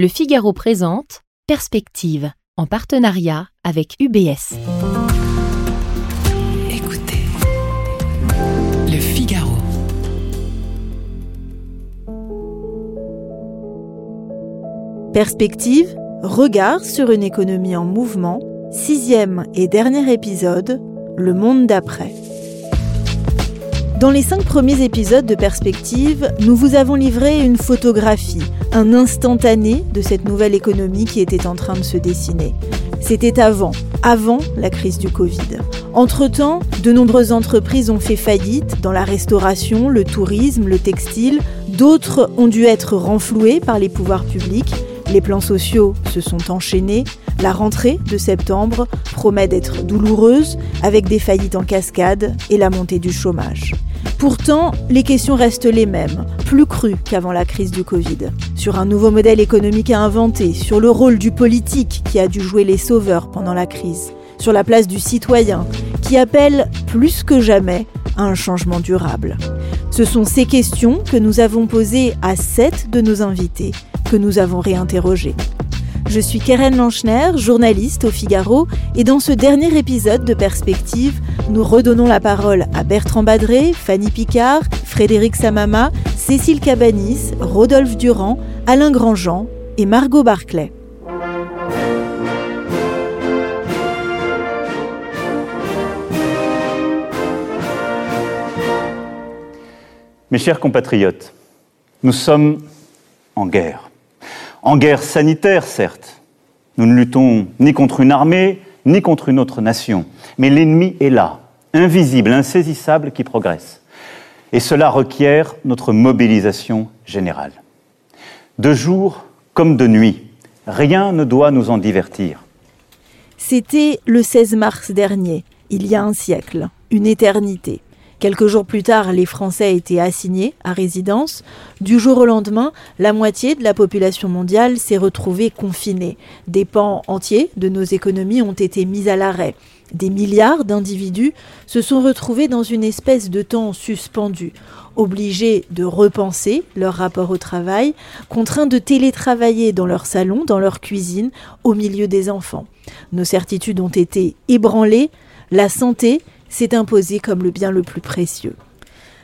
Le Figaro présente Perspective en partenariat avec UBS. Écoutez, Le Figaro. Perspective, regard sur une économie en mouvement, sixième et dernier épisode, le monde d'après. Dans les cinq premiers épisodes de Perspective, nous vous avons livré une photographie, un instantané de cette nouvelle économie qui était en train de se dessiner. C'était avant, avant la crise du Covid. Entre-temps, de nombreuses entreprises ont fait faillite dans la restauration, le tourisme, le textile. D'autres ont dû être renflouées par les pouvoirs publics. Les plans sociaux se sont enchaînés. La rentrée de septembre promet d'être douloureuse avec des faillites en cascade et la montée du chômage. Pourtant, les questions restent les mêmes, plus crues qu'avant la crise du Covid. Sur un nouveau modèle économique à inventer, sur le rôle du politique qui a dû jouer les sauveurs pendant la crise, sur la place du citoyen qui appelle plus que jamais à un changement durable. Ce sont ces questions que nous avons posées à sept de nos invités, que nous avons réinterrogés. Je suis Keren Lanchner, journaliste au Figaro, et dans ce dernier épisode de Perspective, nous redonnons la parole à Bertrand Badré, Fanny Picard, Frédéric Samama, Cécile Cabanis, Rodolphe Durand, Alain Grandjean et Margot Barclay. Mes chers compatriotes, nous sommes en guerre. En guerre sanitaire, certes. Nous ne luttons ni contre une armée, ni contre une autre nation. Mais l'ennemi est là, invisible, insaisissable, qui progresse. Et cela requiert notre mobilisation générale. De jour comme de nuit, rien ne doit nous en divertir. C'était le 16 mars dernier, il y a un siècle, une éternité. Quelques jours plus tard, les Français étaient assignés à résidence. Du jour au lendemain, la moitié de la population mondiale s'est retrouvée confinée. Des pans entiers de nos économies ont été mis à l'arrêt. Des milliards d'individus se sont retrouvés dans une espèce de temps suspendu, obligés de repenser leur rapport au travail, contraints de télétravailler dans leur salon, dans leur cuisine, au milieu des enfants. Nos certitudes ont été ébranlées, la santé s'est imposé comme le bien le plus précieux.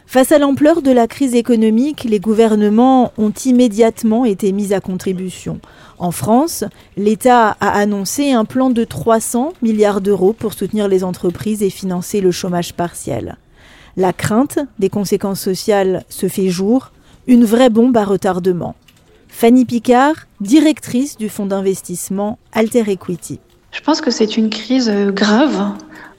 Face à l'ampleur de la crise économique, les gouvernements ont immédiatement été mis à contribution. En France, l'État a annoncé un plan de 300 milliards d'euros pour soutenir les entreprises et financer le chômage partiel. La crainte des conséquences sociales se fait jour, une vraie bombe à retardement. Fanny Picard, directrice du fonds d'investissement Alter Equity. Je pense que c'est une crise grave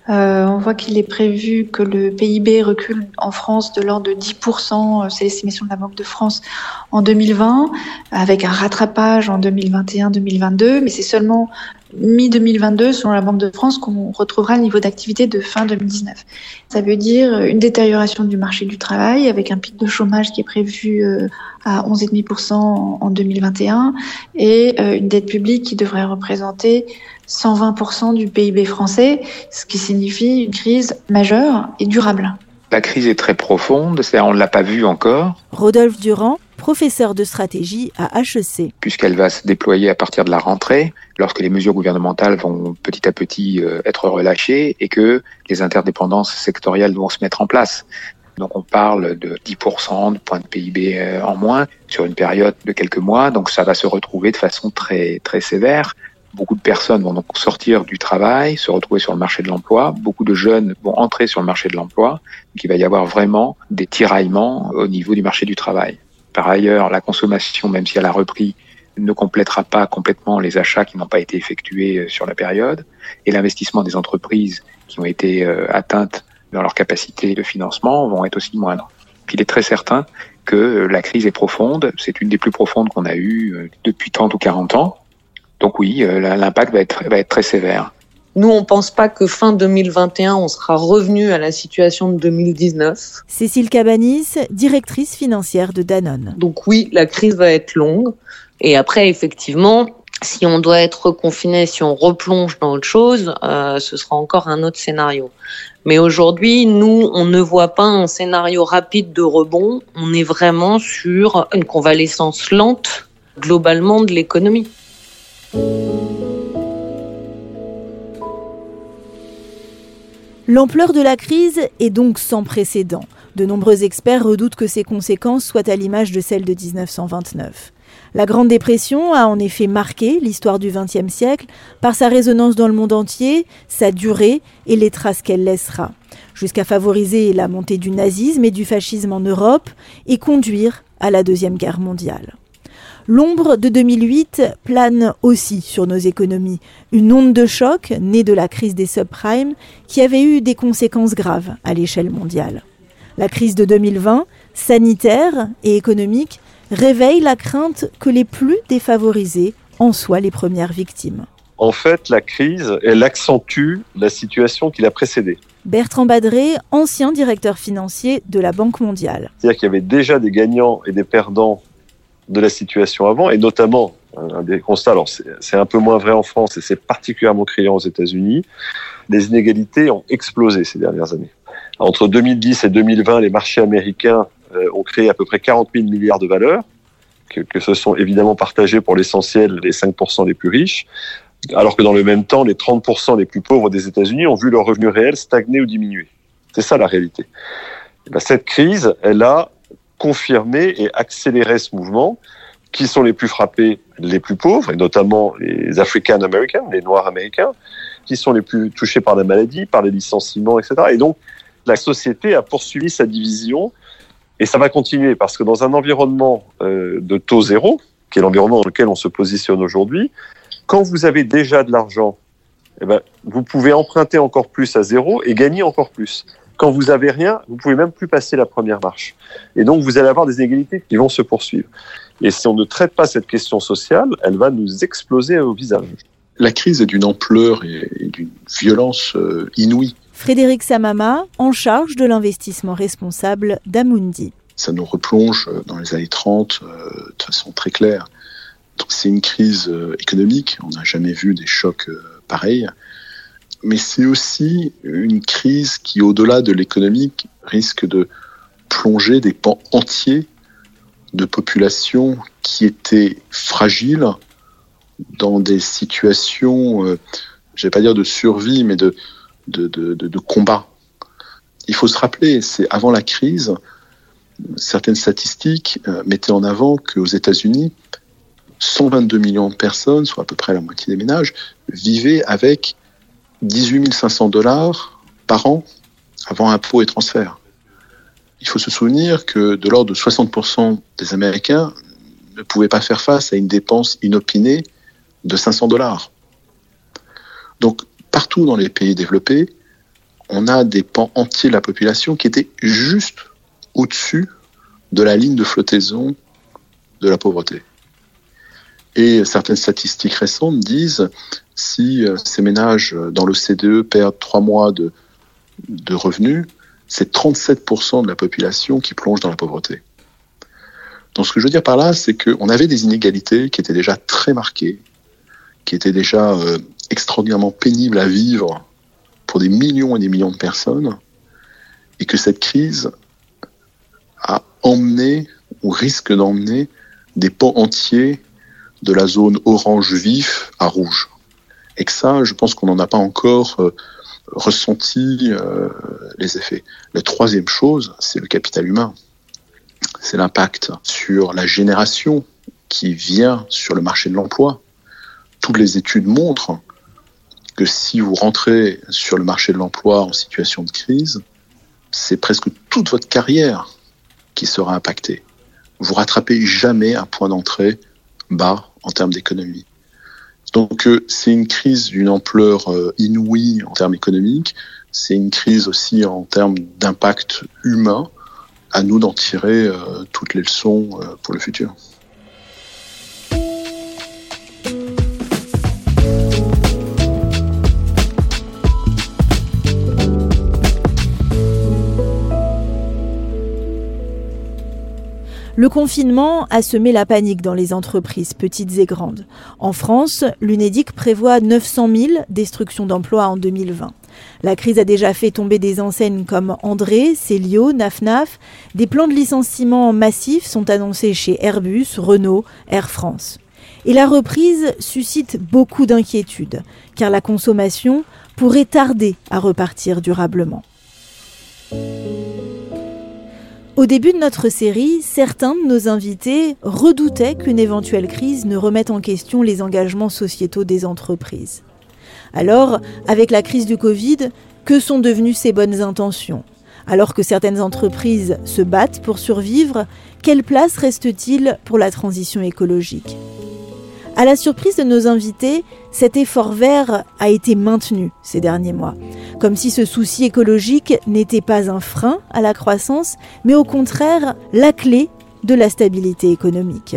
euh, on voit qu'il est prévu que le PIB recule en France de l'ordre de 10%, euh, c'est l'estimation de la Banque de France en 2020, avec un rattrapage en 2021-2022, mais c'est seulement mi-2022, selon la Banque de France, qu'on retrouvera le niveau d'activité de fin 2019. Ça veut dire une détérioration du marché du travail, avec un pic de chômage qui est prévu euh, à 11,5% en 2021, et une dette publique qui devrait représenter 120% du PIB français, ce qui signifie une crise majeure et durable. La crise est très profonde, c'est-à-dire on ne l'a pas vue encore. Rodolphe Durand, professeur de stratégie à HEC. Puisqu'elle va se déployer à partir de la rentrée, lorsque les mesures gouvernementales vont petit à petit euh, être relâchées et que les interdépendances sectorielles vont se mettre en place. Donc on parle de 10% de points de PIB euh, en moins sur une période de quelques mois. Donc ça va se retrouver de façon très très sévère. Beaucoup de personnes vont donc sortir du travail, se retrouver sur le marché de l'emploi. Beaucoup de jeunes vont entrer sur le marché de l'emploi. Donc il va y avoir vraiment des tiraillements au niveau du marché du travail. Par ailleurs, la consommation, même si elle a repris, ne complétera pas complètement les achats qui n'ont pas été effectués euh, sur la période. Et l'investissement des entreprises qui ont été euh, atteintes dans leur capacité de financement vont être aussi moindres. il est très certain que euh, la crise est profonde. C'est une des plus profondes qu'on a eues depuis 30 ou 40 ans. Donc oui, l'impact va être, va être très sévère. Nous, on pense pas que fin 2021, on sera revenu à la situation de 2019. Cécile Cabanis, directrice financière de Danone. Donc oui, la crise va être longue. Et après, effectivement, si on doit être reconfiné, si on replonge dans autre chose, euh, ce sera encore un autre scénario. Mais aujourd'hui, nous, on ne voit pas un scénario rapide de rebond. On est vraiment sur une convalescence lente globalement de l'économie. L'ampleur de la crise est donc sans précédent. De nombreux experts redoutent que ses conséquences soient à l'image de celles de 1929. La Grande Dépression a en effet marqué l'histoire du XXe siècle par sa résonance dans le monde entier, sa durée et les traces qu'elle laissera, jusqu'à favoriser la montée du nazisme et du fascisme en Europe et conduire à la Deuxième Guerre mondiale. L'ombre de 2008 plane aussi sur nos économies, une onde de choc née de la crise des subprimes qui avait eu des conséquences graves à l'échelle mondiale. La crise de 2020, sanitaire et économique, réveille la crainte que les plus défavorisés en soient les premières victimes. En fait, la crise, elle accentue la situation qui l'a précédée. Bertrand Badré, ancien directeur financier de la Banque mondiale. C'est-à-dire qu'il y avait déjà des gagnants et des perdants de la situation avant, et notamment un des constats, alors c'est un peu moins vrai en France et c'est particulièrement criant aux États-Unis, les inégalités ont explosé ces dernières années. Entre 2010 et 2020, les marchés américains euh, ont créé à peu près 40 000 milliards de valeurs, que, que se sont évidemment partagés pour l'essentiel les 5% les plus riches, alors que dans le même temps, les 30% les plus pauvres des États-Unis ont vu leurs revenus réels stagner ou diminuer. C'est ça la réalité. Ben, cette crise, elle a confirmer et accélérer ce mouvement. Qui sont les plus frappés Les plus pauvres, et notamment les African Americans, les Noirs américains, qui sont les plus touchés par la maladie, par les licenciements, etc. Et donc, la société a poursuivi sa division, et ça va continuer, parce que dans un environnement euh, de taux zéro, qui est l'environnement dans lequel on se positionne aujourd'hui, quand vous avez déjà de l'argent, eh ben, vous pouvez emprunter encore plus à zéro et gagner encore plus. Quand vous avez rien, vous pouvez même plus passer la première marche. Et donc, vous allez avoir des inégalités qui vont se poursuivre. Et si on ne traite pas cette question sociale, elle va nous exploser au visage. La crise est d'une ampleur et d'une violence euh, inouïe. Frédéric Samama, en charge de l'investissement responsable d'Amundi. Ça nous replonge euh, dans les années 30 euh, de façon très claire. C'est une crise économique, on n'a jamais vu des chocs pareils mais c'est aussi une crise qui, au-delà de l'économique, risque de plonger des pans entiers de populations qui étaient fragiles dans des situations, euh, je vais pas dire de survie, mais de, de, de, de, combat. Il faut se rappeler, c'est avant la crise, certaines statistiques euh, mettaient en avant qu'aux États-Unis, 122 millions de personnes, soit à peu près la moitié des ménages, vivaient avec 18 500 dollars par an avant impôts et transferts. Il faut se souvenir que de l'ordre de 60% des Américains ne pouvaient pas faire face à une dépense inopinée de 500 dollars. Donc, partout dans les pays développés, on a des pans entiers de la population qui étaient juste au-dessus de la ligne de flottaison de la pauvreté. Et certaines statistiques récentes disent si euh, ces ménages euh, dans l'OCDE perdent trois mois de, de revenus, c'est 37% de la population qui plonge dans la pauvreté. Donc ce que je veux dire par là, c'est qu'on avait des inégalités qui étaient déjà très marquées, qui étaient déjà euh, extraordinairement pénibles à vivre pour des millions et des millions de personnes, et que cette crise a emmené ou risque d'emmener des pans entiers de la zone orange vif à rouge. Et que ça, je pense qu'on n'en a pas encore euh, ressenti euh, les effets. La troisième chose, c'est le capital humain. C'est l'impact sur la génération qui vient sur le marché de l'emploi. Toutes les études montrent que si vous rentrez sur le marché de l'emploi en situation de crise, c'est presque toute votre carrière qui sera impactée. Vous rattrapez jamais un point d'entrée bas en termes d'économie. Donc euh, c'est une crise d'une ampleur euh, inouïe en termes économiques, c'est une crise aussi en termes d'impact humain, à nous d'en tirer euh, toutes les leçons pour le futur. Le confinement a semé la panique dans les entreprises, petites et grandes. En France, l'UNEDIC prévoit 900 000 destructions d'emplois en 2020. La crise a déjà fait tomber des enseignes comme André, Célio, Nafnaf. Des plans de licenciement massifs sont annoncés chez Airbus, Renault, Air France. Et la reprise suscite beaucoup d'inquiétudes, car la consommation pourrait tarder à repartir durablement. Au début de notre série, certains de nos invités redoutaient qu'une éventuelle crise ne remette en question les engagements sociétaux des entreprises. Alors, avec la crise du Covid, que sont devenues ces bonnes intentions? Alors que certaines entreprises se battent pour survivre, quelle place reste-t-il pour la transition écologique? À la surprise de nos invités, cet effort vert a été maintenu ces derniers mois, comme si ce souci écologique n'était pas un frein à la croissance, mais au contraire la clé de la stabilité économique.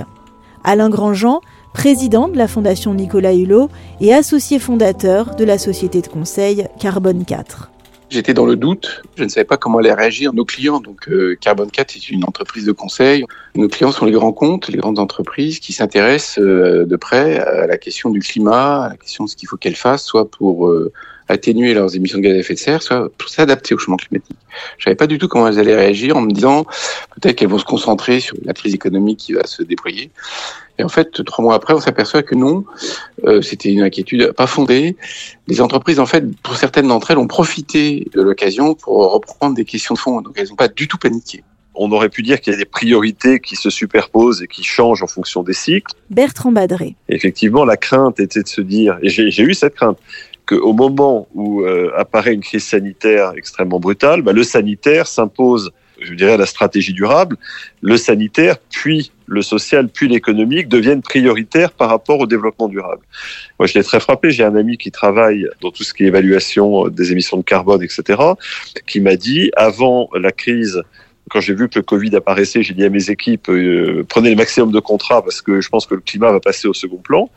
Alain Grandjean, président de la Fondation Nicolas Hulot et associé fondateur de la société de conseil Carbone 4. J'étais dans le doute, je ne savais pas comment allaient réagir nos clients. Donc euh, Carbone 4 est une entreprise de conseil. Nos clients sont les grands comptes, les grandes entreprises qui s'intéressent euh, de près à la question du climat, à la question de ce qu'il faut qu'elles fassent, soit pour euh, atténuer leurs émissions de gaz à effet de serre, soit pour s'adapter au changement climatique. Je savais pas du tout comment elles allaient réagir en me disant peut-être qu'elles vont se concentrer sur la crise économique qui va se déployer. Et en fait, trois mois après, on s'aperçoit que non, euh, c'était une inquiétude pas fondée. Les entreprises, en fait, pour certaines d'entre elles, ont profité de l'occasion pour reprendre des questions de fond. Donc, elles n'ont pas du tout paniqué. On aurait pu dire qu'il y a des priorités qui se superposent et qui changent en fonction des cycles. Bertrand Badré. Effectivement, la crainte était de se dire, et j'ai eu cette crainte, qu'au moment où euh, apparaît une crise sanitaire extrêmement brutale, bah, le sanitaire s'impose je dirais, la stratégie durable, le sanitaire, puis le social, puis l'économique deviennent prioritaires par rapport au développement durable. Moi, je l'ai très frappé. J'ai un ami qui travaille dans tout ce qui est évaluation des émissions de carbone, etc., qui m'a dit, avant la crise, quand j'ai vu que le Covid apparaissait, j'ai dit à mes équipes, euh, prenez le maximum de contrats parce que je pense que le climat va passer au second plan.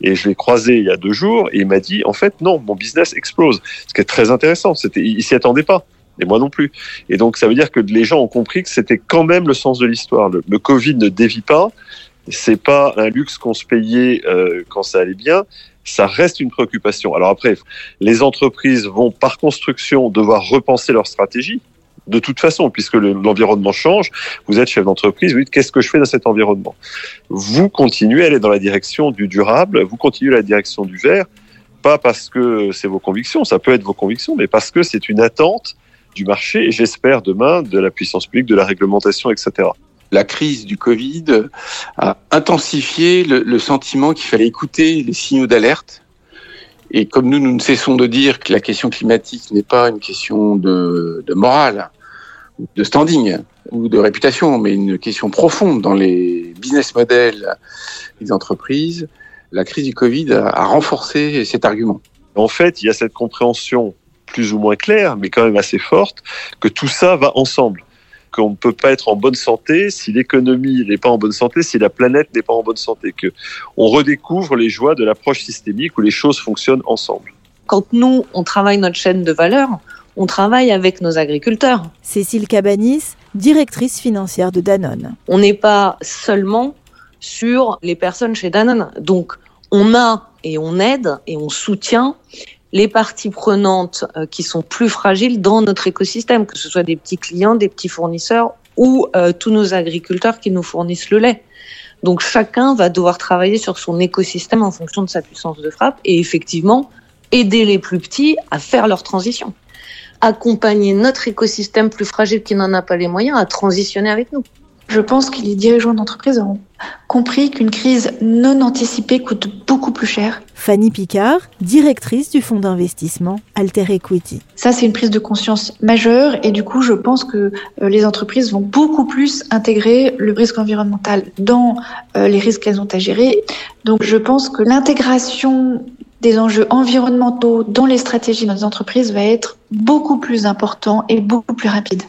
Et je l'ai croisé il y a deux jours et il m'a dit, en fait, non, mon business explose. Ce qui est très intéressant. C'était, il s'y attendait pas et moi non plus. Et donc ça veut dire que les gens ont compris que c'était quand même le sens de l'histoire. Le, Covid ne dévie pas, c'est pas un luxe qu'on se payait euh, quand ça allait bien. Ça reste une préoccupation. Alors après, les entreprises vont par construction devoir repenser leur stratégie. De toute façon, puisque l'environnement change, vous êtes chef d'entreprise, vous dites qu'est-ce que je fais dans cet environnement? Vous continuez à aller dans la direction du durable, vous continuez la direction du vert, pas parce que c'est vos convictions, ça peut être vos convictions, mais parce que c'est une attente du marché et j'espère demain de la puissance publique, de la réglementation, etc. La crise du Covid a intensifié le, sentiment qu'il fallait écouter les signaux d'alerte. Et comme nous, nous ne cessons de dire que la question climatique n'est pas une question de morale, de standing ou de réputation, mais une question profonde dans les business models des entreprises, la crise du Covid a renforcé cet argument. En fait, il y a cette compréhension plus ou moins claire, mais quand même assez forte, que tout ça va ensemble. Qu'on ne peut pas être en bonne santé si l'économie n'est pas en bonne santé, si la planète n'est pas en bonne santé. Que on redécouvre les joies de l'approche systémique où les choses fonctionnent ensemble. Quand nous, on travaille notre chaîne de valeur, on travaille avec nos agriculteurs. Cécile Cabanis, directrice financière de Danone. On n'est pas seulement sur les personnes chez Danone. Donc, on a et on aide et on soutient les parties prenantes euh, qui sont plus fragiles dans notre écosystème, que ce soit des petits clients, des petits fournisseurs ou euh, tous nos agriculteurs qui nous fournissent le lait. Donc chacun va devoir travailler sur son écosystème en fonction de sa puissance de frappe et effectivement aider les plus petits à faire leur transition. Accompagner notre écosystème plus fragile qui n'en a pas les moyens à transitionner avec nous. Je pense que les dirigeants d'entreprise ont compris qu'une crise non anticipée coûte beaucoup plus cher. Fanny Picard, directrice du fonds d'investissement Alter Equity. Ça, c'est une prise de conscience majeure et du coup, je pense que euh, les entreprises vont beaucoup plus intégrer le risque environnemental dans euh, les risques qu'elles ont à gérer. Donc, je pense que l'intégration des enjeux environnementaux dans les stratégies de nos entreprises va être beaucoup plus important et beaucoup plus rapide.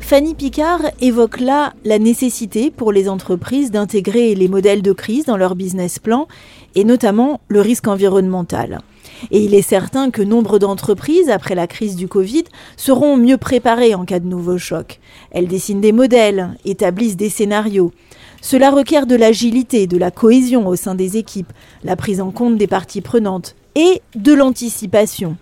Fanny Picard évoque là la nécessité pour les entreprises d'intégrer les modèles de crise dans leur business plan et notamment le risque environnemental. Et il est certain que nombre d'entreprises, après la crise du Covid, seront mieux préparées en cas de nouveau choc. Elles dessinent des modèles, établissent des scénarios. Cela requiert de l'agilité, de la cohésion au sein des équipes, la prise en compte des parties prenantes et de l'anticipation.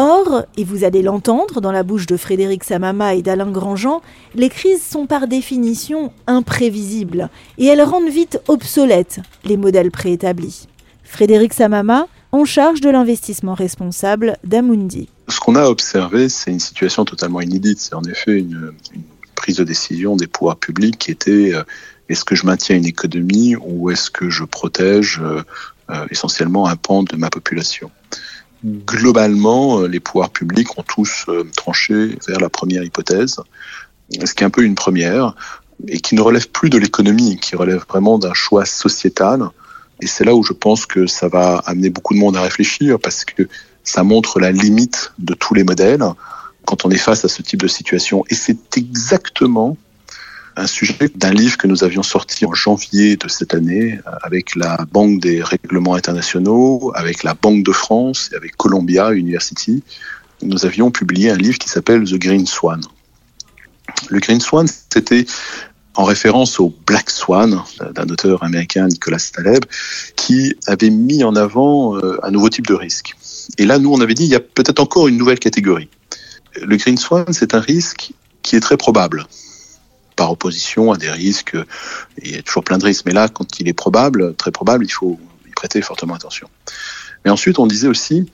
Or, et vous allez l'entendre dans la bouche de Frédéric Samama et d'Alain Grandjean, les crises sont par définition imprévisibles et elles rendent vite obsolètes les modèles préétablis. Frédéric Samama, en charge de l'investissement responsable d'Amundi. Ce qu'on a observé, c'est une situation totalement inédite. C'est en effet une, prise de décision des pouvoirs publics qui était euh, est-ce que je maintiens une économie ou est-ce que je protège euh, euh, essentiellement un pan de ma population? Globalement, les pouvoirs publics ont tous tranché vers la première hypothèse, ce qui est un peu une première, et qui ne relève plus de l'économie, qui relève vraiment d'un choix sociétal. Et c'est là où je pense que ça va amener beaucoup de monde à réfléchir, parce que ça montre la limite de tous les modèles quand on est face à ce type de situation. Et c'est exactement un sujet d'un livre que nous avions sorti en janvier de cette année avec la Banque des règlements internationaux, avec la Banque de France et avec Columbia University. Nous avions publié un livre qui s'appelle The Green Swan. Le Green Swan, c'était en référence au Black Swan d'un auteur américain, Nicolas Taleb, qui avait mis en avant euh, un nouveau type de risque. Et là, nous, on avait dit, il y a peut-être encore une nouvelle catégorie. Le Green Swan, c'est un risque qui est très probable par opposition à des risques. Il y a toujours plein de risques, mais là, quand il est probable, très probable, il faut y prêter fortement attention. Mais ensuite, on disait aussi,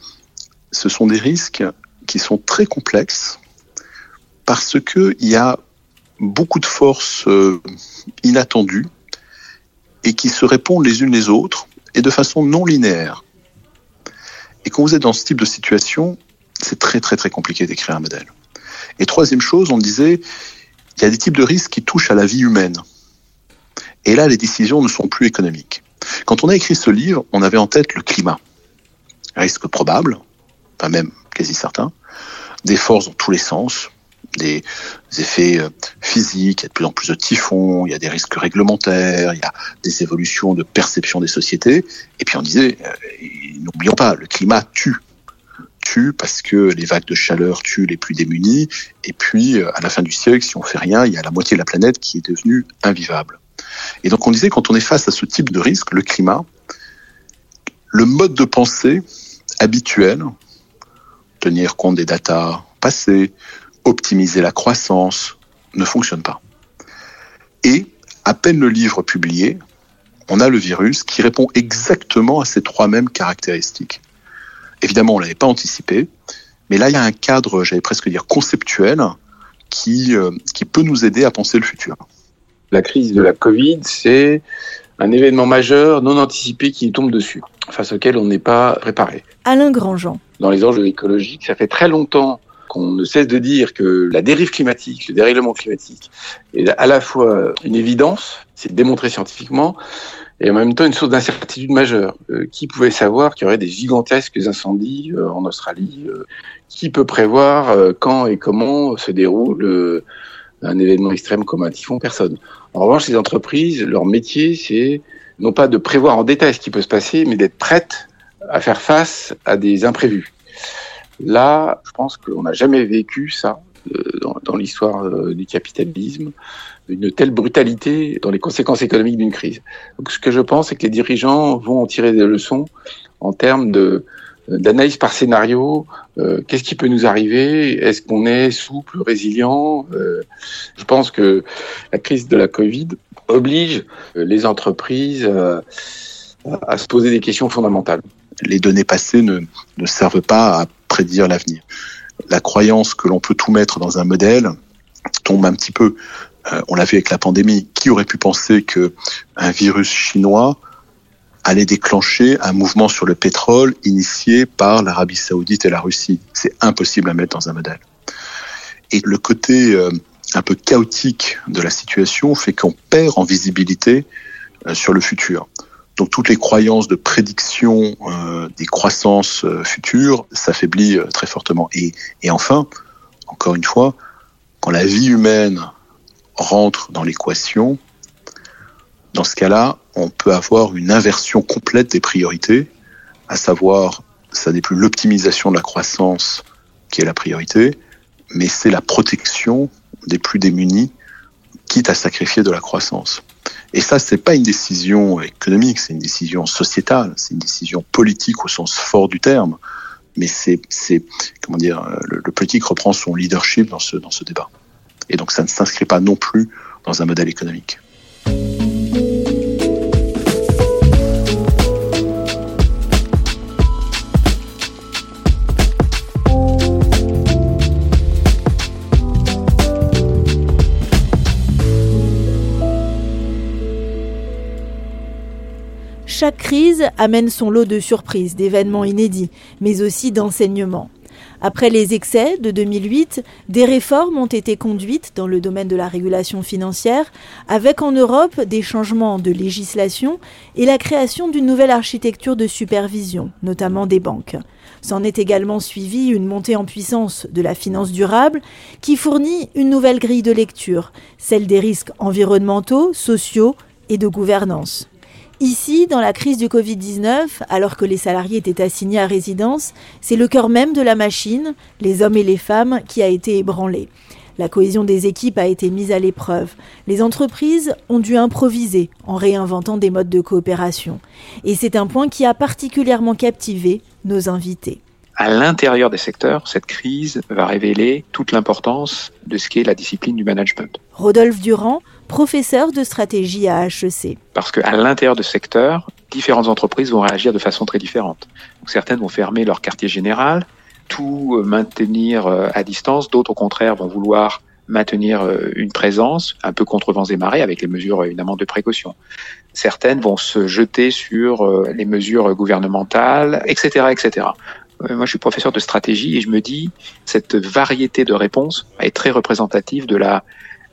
ce sont des risques qui sont très complexes parce qu'il y a beaucoup de forces euh, inattendues et qui se répondent les unes les autres et de façon non linéaire. Et quand vous êtes dans ce type de situation, c'est très très très compliqué d'écrire un modèle. Et troisième chose, on disait, il y a des types de risques qui touchent à la vie humaine. Et là, les décisions ne sont plus économiques. Quand on a écrit ce livre, on avait en tête le climat. Risque probable, enfin même quasi certain, des forces dans tous les sens, des effets euh, physiques, il y a de plus en plus de typhons, il y a des risques réglementaires, il y a des évolutions de perception des sociétés. Et puis on disait, euh, n'oublions pas, le climat tue tue parce que les vagues de chaleur tuent les plus démunis. Et puis, euh, à la fin du siècle, si on fait rien, il y a la moitié de la planète qui est devenue invivable. Et donc, on disait, quand on est face à ce type de risque, le climat, le mode de pensée habituel, tenir compte des datas passées, optimiser la croissance, ne fonctionne pas. Et, à peine le livre publié, on a le virus qui répond exactement à ces trois mêmes caractéristiques. Évidemment, on l'avait pas anticipé, mais là, il y a un cadre, j'allais presque dire conceptuel, qui, euh, qui peut nous aider à penser le futur. La crise de la Covid, c'est un événement majeur non anticipé qui tombe dessus, face auquel on n'est pas préparé. Alain Grandjean. Dans les enjeux écologiques, ça fait très longtemps qu'on ne cesse de dire que la dérive climatique, le dérèglement climatique est à la fois une évidence, c'est démontré scientifiquement, et en même temps une source d'incertitude majeure. Euh, qui pouvait savoir qu'il y aurait des gigantesques incendies euh, en Australie euh, Qui peut prévoir quand et comment se déroule un événement extrême comme un typhon Personne. En revanche, les entreprises, leur métier, c'est non pas de prévoir en détail ce qui peut se passer, mais d'être prêtes à faire face à des imprévus. Là, je pense qu'on n'a jamais vécu ça dans, dans l'histoire du capitalisme une telle brutalité dans les conséquences économiques d'une crise. Donc, ce que je pense, c'est que les dirigeants vont en tirer des leçons en termes de d'analyse par scénario. Euh, Qu'est-ce qui peut nous arriver Est-ce qu'on est souple, résilient euh, Je pense que la crise de la Covid oblige les entreprises euh, à se poser des questions fondamentales. Les données passées ne, ne servent pas à prédire l'avenir. La croyance que l'on peut tout mettre dans un modèle tombe un petit peu. Euh, on l'a vu avec la pandémie. Qui aurait pu penser que un virus chinois allait déclencher un mouvement sur le pétrole initié par l'Arabie saoudite et la Russie? C'est impossible à mettre dans un modèle. Et le côté euh, un peu chaotique de la situation fait qu'on perd en visibilité euh, sur le futur. Donc toutes les croyances de prédiction des croissances futures s'affaiblissent très fortement. Et, et enfin, encore une fois, quand la vie humaine rentre dans l'équation, dans ce cas-là, on peut avoir une inversion complète des priorités, à savoir ça n'est plus l'optimisation de la croissance qui est la priorité, mais c'est la protection des plus démunis, quitte à sacrifier de la croissance. Et ça, c'est pas une décision économique, c'est une décision sociétale, c'est une décision politique au sens fort du terme. Mais c'est, comment dire, le, le, politique reprend son leadership dans ce, dans ce débat. Et donc, ça ne s'inscrit pas non plus dans un modèle économique. Chaque crise amène son lot de surprises, d'événements inédits, mais aussi d'enseignements. Après les excès de 2008, des réformes ont été conduites dans le domaine de la régulation financière, avec en Europe des changements de législation et la création d'une nouvelle architecture de supervision, notamment des banques. S'en est également suivi une montée en puissance de la finance durable qui fournit une nouvelle grille de lecture, celle des risques environnementaux, sociaux et de gouvernance. Ici, dans la crise du Covid-19, alors que les salariés étaient assignés à résidence, c'est le cœur même de la machine, les hommes et les femmes, qui a été ébranlé. La cohésion des équipes a été mise à l'épreuve. Les entreprises ont dû improviser en réinventant des modes de coopération. Et c'est un point qui a particulièrement captivé nos invités. À l'intérieur des secteurs, cette crise va révéler toute l'importance de ce qu'est la discipline du management. Rodolphe Durand, professeur de stratégie à HEC. Parce qu'à l'intérieur de secteurs, différentes entreprises vont réagir de façon très différente. Certaines vont fermer leur quartier général, tout maintenir à distance, d'autres au contraire vont vouloir maintenir une présence un peu contre vents et marées avec les mesures évidemment de précaution. Certaines vont se jeter sur les mesures gouvernementales, etc., etc. Moi, je suis professeur de stratégie et je me dis cette variété de réponses est très représentative de la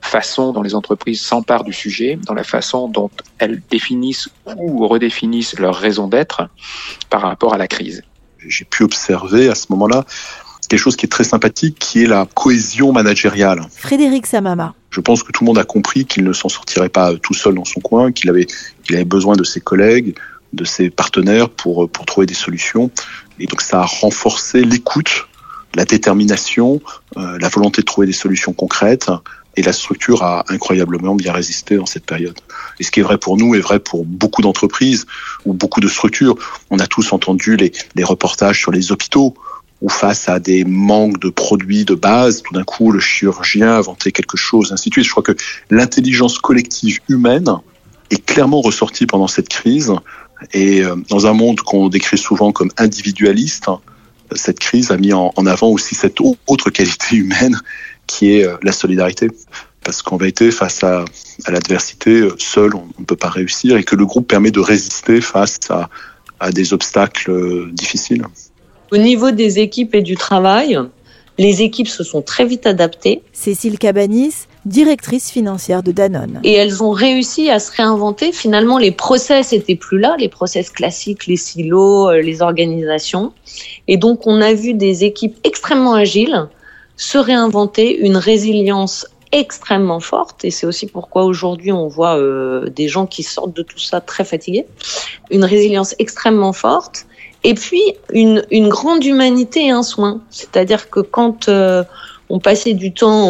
façon dont les entreprises s'emparent du sujet, dans la façon dont elles définissent ou redéfinissent leur raison d'être par rapport à la crise. J'ai pu observer à ce moment-là quelque chose qui est très sympathique, qui est la cohésion managériale. Frédéric Samama. Je pense que tout le monde a compris qu'il ne s'en sortirait pas tout seul dans son coin, qu'il avait, qu'il avait besoin de ses collègues, de ses partenaires pour, pour trouver des solutions. Et donc ça a renforcé l'écoute, la détermination, euh, la volonté de trouver des solutions concrètes. Et la structure a incroyablement bien résisté dans cette période. Et ce qui est vrai pour nous est vrai pour beaucoup d'entreprises ou beaucoup de structures. On a tous entendu les, les reportages sur les hôpitaux où face à des manques de produits de base, tout d'un coup, le chirurgien inventait quelque chose, ainsi de suite. Je crois que l'intelligence collective humaine est clairement ressortie pendant cette crise. Et dans un monde qu'on décrit souvent comme individualiste, cette crise a mis en avant aussi cette autre qualité humaine qui est la solidarité. Parce qu'en vérité, face à, à l'adversité, seul, on ne peut pas réussir et que le groupe permet de résister face à, à des obstacles difficiles. Au niveau des équipes et du travail, les équipes se sont très vite adaptées. Cécile Cabanis, directrice financière de Danone. Et elles ont réussi à se réinventer. Finalement, les process étaient plus là, les process classiques, les silos, les organisations. Et donc, on a vu des équipes extrêmement agiles se réinventer, une résilience extrêmement forte et c'est aussi pourquoi aujourd'hui on voit euh, des gens qui sortent de tout ça très fatigués. Une résilience extrêmement forte et puis une, une grande humanité et un soin. C'est-à-dire que quand euh, on passait du temps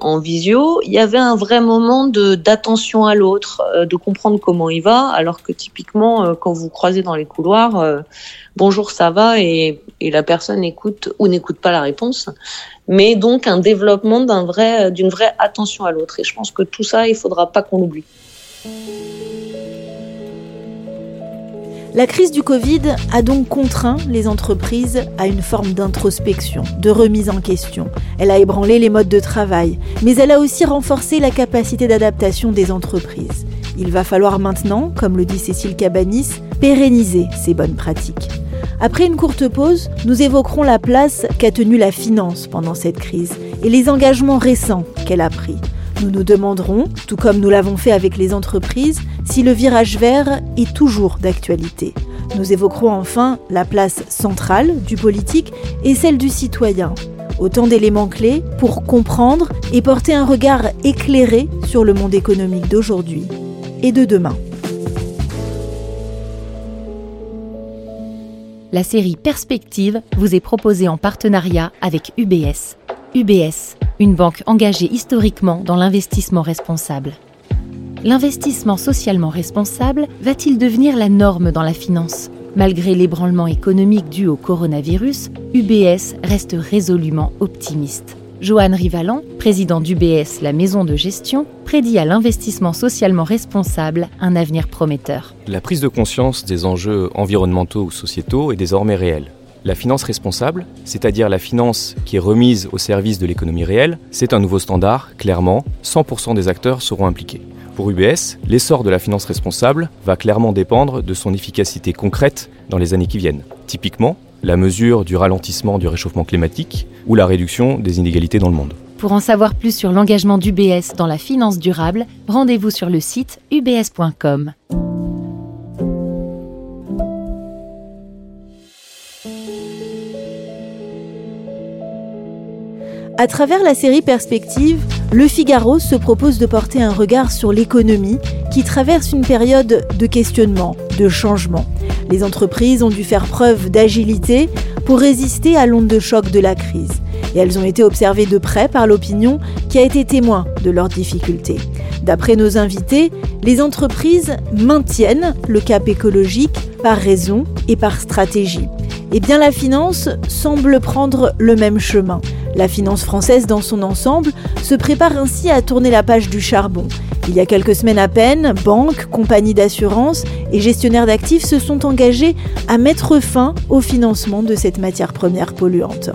en, visio, il y avait un vrai moment d'attention à l'autre, euh, de comprendre comment il va, alors que typiquement euh, quand vous croisez dans les couloirs, euh, bonjour ça va et, et la personne écoute ou n'écoute pas la réponse. Mais donc un développement d'une vraie attention à l'autre. Et je pense que tout ça, il faudra pas qu'on l'oublie. La crise du Covid a donc contraint les entreprises à une forme d'introspection, de remise en question. Elle a ébranlé les modes de travail, mais elle a aussi renforcé la capacité d'adaptation des entreprises. Il va falloir maintenant, comme le dit Cécile Cabanis, pérenniser ces bonnes pratiques. Après une courte pause, nous évoquerons la place qu'a tenue la finance pendant cette crise et les engagements récents qu'elle a pris. Nous nous demanderons, tout comme nous l'avons fait avec les entreprises, si le virage vert est toujours d'actualité. Nous évoquerons enfin la place centrale du politique et celle du citoyen. Autant d'éléments clés pour comprendre et porter un regard éclairé sur le monde économique d'aujourd'hui et de demain. la série Perspective vous est proposée en partenariat avec UBS. UBS, une banque engagée historiquement dans l'investissement responsable. L'investissement socialement responsable va-t-il devenir la norme dans la finance Malgré l'ébranlement économique dû au coronavirus, UBS reste résolument optimiste. Joanne Rivalan, président d'UBS, la maison de gestion, prédit à l'investissement socialement responsable un avenir prometteur. La prise de conscience des enjeux environnementaux ou sociétaux est désormais réelle. La finance responsable, c'est-à-dire la finance qui est remise au service de l'économie réelle, c'est un nouveau standard, clairement, 100% des acteurs seront impliqués. Pour UBS, l'essor de la finance responsable va clairement dépendre de son efficacité concrète dans les années qui viennent. Typiquement, la mesure du ralentissement du réchauffement climatique ou la réduction des inégalités dans le monde. Pour en savoir plus sur l'engagement d'UBS dans la finance durable, rendez-vous sur le site ubs.com. À travers la série Perspective, Le Figaro se propose de porter un regard sur l'économie qui traverse une période de questionnement, de changement. Les entreprises ont dû faire preuve d'agilité pour résister à l'onde de choc de la crise. Et elles ont été observées de près par l'opinion qui a été témoin de leurs difficultés. D'après nos invités, les entreprises maintiennent le cap écologique par raison et par stratégie. Eh bien, la finance semble prendre le même chemin. La finance française dans son ensemble se prépare ainsi à tourner la page du charbon. Il y a quelques semaines à peine, banques, compagnies d'assurance et gestionnaires d'actifs se sont engagés à mettre fin au financement de cette matière première polluante.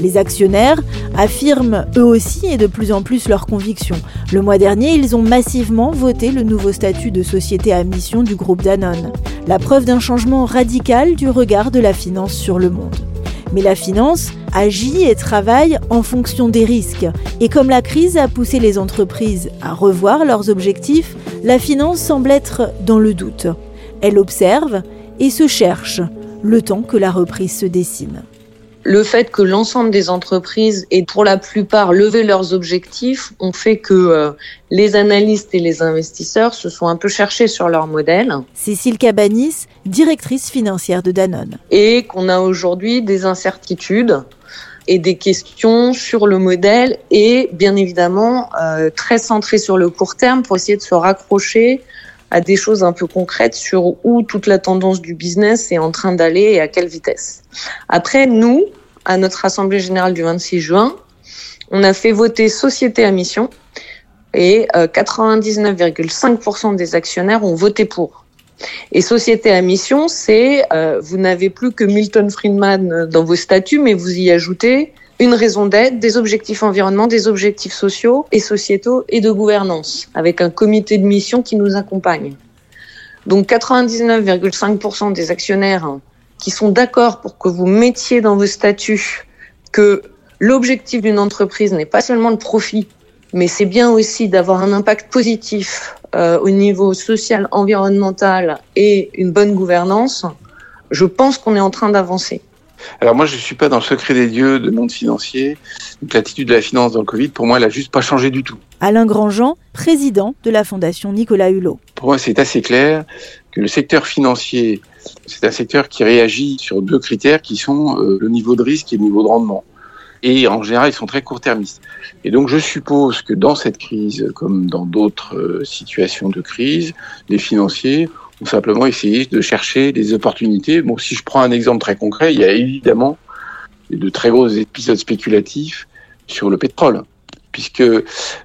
Les actionnaires affirment eux aussi et de plus en plus leurs convictions. Le mois dernier, ils ont massivement voté le nouveau statut de société à mission du groupe Danone. La preuve d'un changement radical du regard de la finance sur le monde. Mais la finance agit et travaille en fonction des risques. Et comme la crise a poussé les entreprises à revoir leurs objectifs, la finance semble être dans le doute. Elle observe et se cherche le temps que la reprise se dessine le fait que l'ensemble des entreprises aient pour la plupart levé leurs objectifs ont fait que euh, les analystes et les investisseurs se sont un peu cherchés sur leur modèle. Cécile Cabanis, directrice financière de Danone. Et qu'on a aujourd'hui des incertitudes et des questions sur le modèle et bien évidemment euh, très centrées sur le court terme pour essayer de se raccrocher à des choses un peu concrètes sur où toute la tendance du business est en train d'aller et à quelle vitesse. Après, nous, à notre Assemblée générale du 26 juin, on a fait voter société à mission et 99,5% euh, des actionnaires ont voté pour. Et société à mission, c'est euh, vous n'avez plus que Milton Friedman dans vos statuts, mais vous y ajoutez une raison d'être, des objectifs environnementaux, des objectifs sociaux et sociétaux et de gouvernance, avec un comité de mission qui nous accompagne. Donc 99,5% des actionnaires qui sont d'accord pour que vous mettiez dans vos statuts que l'objectif d'une entreprise n'est pas seulement le profit, mais c'est bien aussi d'avoir un impact positif euh, au niveau social, environnemental et une bonne gouvernance, je pense qu'on est en train d'avancer. Alors moi, je ne suis pas dans le secret des dieux de monde financier. Donc l'attitude de la finance dans le Covid, pour moi, elle n'a juste pas changé du tout. Alain Grandjean, président de la Fondation Nicolas Hulot. Pour moi, c'est assez clair que le secteur financier, c'est un secteur qui réagit sur deux critères qui sont euh, le niveau de risque et le niveau de rendement. Et en général, ils sont très court-termistes. Et donc, je suppose que dans cette crise, comme dans d'autres euh, situations de crise, les financiers ont simplement essayé de chercher des opportunités. Bon, si je prends un exemple très concret, il y a évidemment de très gros épisodes spéculatifs sur le pétrole, puisque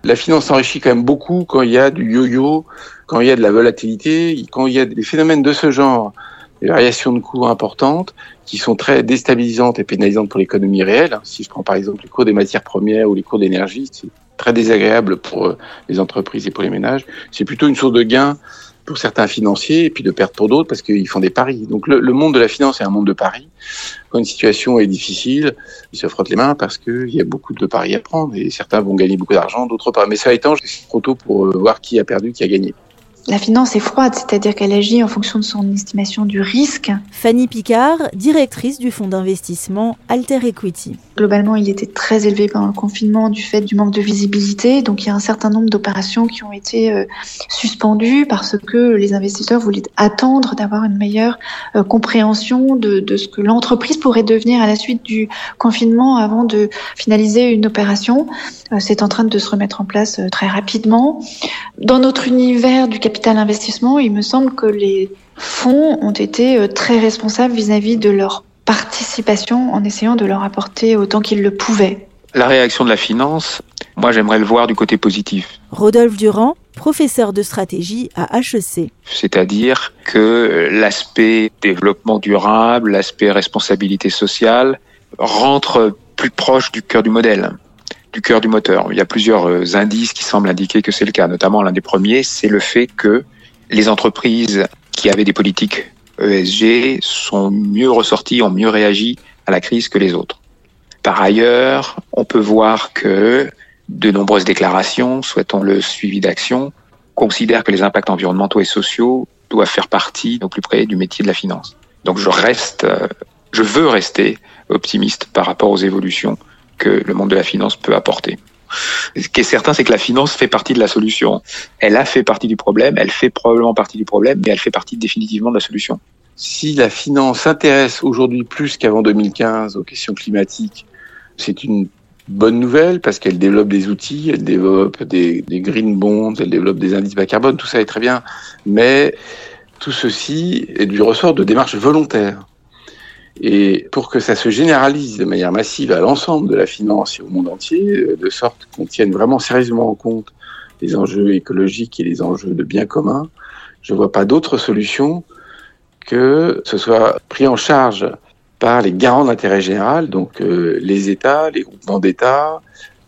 la finance s'enrichit quand même beaucoup quand il y a du yo-yo, quand il y a de la volatilité, quand il y a des phénomènes de ce genre, des variations de cours importantes qui sont très déstabilisantes et pénalisantes pour l'économie réelle. Si je prends par exemple les cours des matières premières ou les cours d'énergie, c'est très désagréable pour euh, les entreprises et pour les ménages. C'est plutôt une source de gain pour certains financiers et puis de perte pour d'autres parce qu'ils font des paris. Donc le, monde de la finance est un monde de paris. Quand une situation est difficile, ils se frottent les mains parce qu'il y a beaucoup de paris à prendre et certains vont gagner beaucoup d'argent, d'autres pas. Mais ça étant, c'est trop tôt pour euh, voir qui a perdu, qui a gagné. La finance est froide, c'est-à-dire qu'elle agit en fonction de son estimation du risque. Fanny Picard, directrice du fonds d'investissement Alter Equity. Globalement, il était très élevé pendant le confinement du fait du manque de visibilité. Donc, il y a un certain nombre d'opérations qui ont été euh, suspendues parce que les investisseurs voulaient attendre d'avoir une meilleure euh, compréhension de, de ce que l'entreprise pourrait devenir à la suite du confinement avant de finaliser une opération. Euh, c'est en train de se remettre en place très rapidement. Dans notre univers du capital investissement, il me semble que les fonds ont été très responsables vis-à-vis de leur participation en essayant de leur apporter autant qu'ils le pouvaient. La réaction de la finance, moi j'aimerais le voir du côté positif. Rodolphe Durand, professeur de stratégie à HEC. C'est-à-dire que l'aspect développement durable, l'aspect responsabilité sociale rentre plus proche du cœur du modèle, du cœur du moteur. Il y a plusieurs euh, indices qui semblent indiquer que c'est le cas. Notamment l'un des premiers, c'est le fait que les entreprises qui avaient des politiques ESG sont mieux ressortis, ont mieux réagi à la crise que les autres. Par ailleurs, on peut voir que de nombreuses déclarations, souhaitant le suivi d'action, considèrent que les impacts environnementaux et sociaux doivent faire partie au plus près du métier de la finance. Donc je reste, euh, je veux rester optimiste par rapport aux évolutions que le monde de la finance peut apporter. Ce qui est certain, c'est que la finance fait partie de la solution. Elle a fait partie du problème, elle fait probablement partie du problème, mais elle fait partie définitivement de la solution. Si la finance s'intéresse aujourd'hui plus qu'avant 2015 aux questions climatiques, c'est une bonne nouvelle parce qu'elle développe des outils, elle développe des, des, green bonds, elle développe des indices bas carbone, tout ça est très bien. Mais tout ceci est du ressort de démarches volontaires. Et pour que ça se généralise de manière massive à l'ensemble de la finance et au monde entier, euh, de sorte qu'on tienne vraiment sérieusement en compte les enjeux écologiques et les enjeux de bien commun, je ne vois pas d'autre solution que ce soit pris en charge par les garants d'intérêt général, donc euh, les États, les groupements d'États,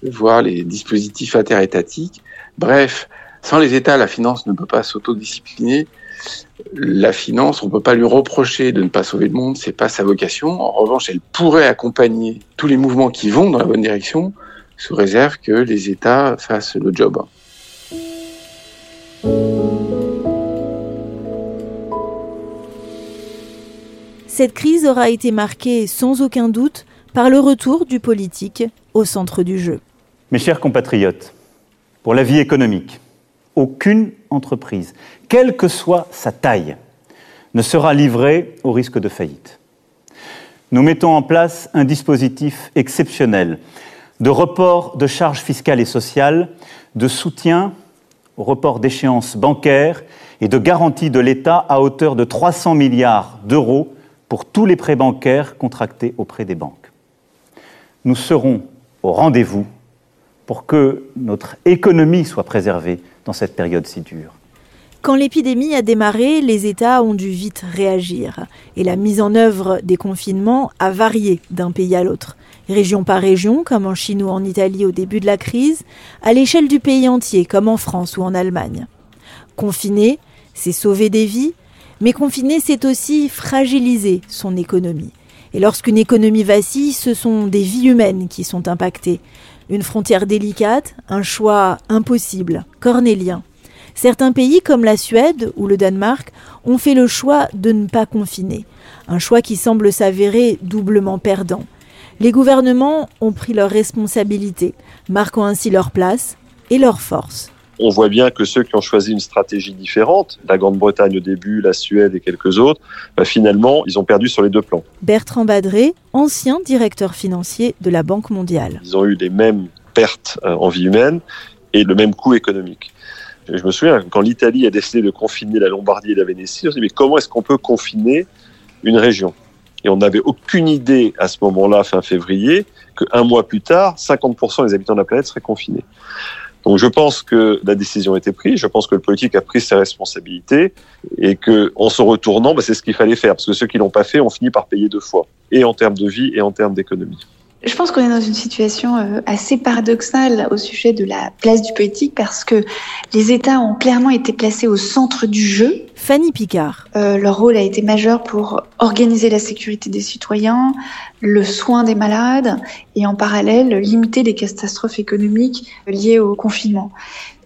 voire les dispositifs interétatiques. Bref, sans les États, la finance ne peut pas s'autodiscipliner la finance, on ne peut pas lui reprocher de ne pas sauver le monde, c'est pas sa vocation. En revanche, elle pourrait accompagner tous les mouvements qui vont dans la bonne direction, sous réserve que les États fassent le job. Cette crise aura été marquée sans aucun doute par le retour du politique au centre du jeu. Mes chers compatriotes, pour la vie économique, aucune quelle que soit sa taille, ne sera livrée au risque de faillite. Nous mettons en place un dispositif exceptionnel de report de charges fiscales et sociales, de soutien au report d'échéances bancaires et de garantie de l'État à hauteur de 300 milliards d'euros pour tous les prêts bancaires contractés auprès des banques. Nous serons au rendez-vous pour que notre économie soit préservée dans cette période si dure. Quand l'épidémie a démarré, les États ont dû vite réagir et la mise en œuvre des confinements a varié d'un pays à l'autre. Région par région, comme en Chine ou en Italie au début de la crise, à l'échelle du pays entier, comme en France ou en Allemagne. Confiner, c'est sauver des vies, mais confiner, c'est aussi fragiliser son économie. Et lorsqu'une économie vacille, ce sont des vies humaines qui sont impactées. Une frontière délicate, un choix impossible, cornélien. Certains pays comme la Suède ou le Danemark ont fait le choix de ne pas confiner, un choix qui semble s'avérer doublement perdant. Les gouvernements ont pris leurs responsabilités, marquant ainsi leur place et leur force. On voit bien que ceux qui ont choisi une stratégie différente, la Grande-Bretagne au début, la Suède et quelques autres, bah, finalement, ils ont perdu sur les deux plans. Bertrand Badré, ancien directeur financier de la Banque mondiale. Ils ont eu les mêmes pertes euh, en vie humaine et le même coût économique. Je me souviens, quand l'Italie a décidé de confiner la Lombardie et la Vénétie, on s'est dit, mais comment est-ce qu'on peut confiner une région? Et on n'avait aucune idée à ce moment-là, fin février, qu'un mois plus tard, 50% des habitants de la planète seraient confinés. Donc je pense que la décision a été prise, je pense que le politique a pris ses responsabilités et que en se retournant, bah, c'est ce qu'il fallait faire, parce que ceux qui l'ont pas fait ont fini par payer deux fois, et en termes de vie et en termes d'économie. Je pense qu'on est dans une situation euh, assez paradoxale au sujet de la place du politique parce que les États ont clairement été placés au centre du jeu. Fanny Picard. Euh, leur rôle a été majeur pour organiser la sécurité des citoyens, le soin des malades et en parallèle limiter les catastrophes économiques liées au confinement.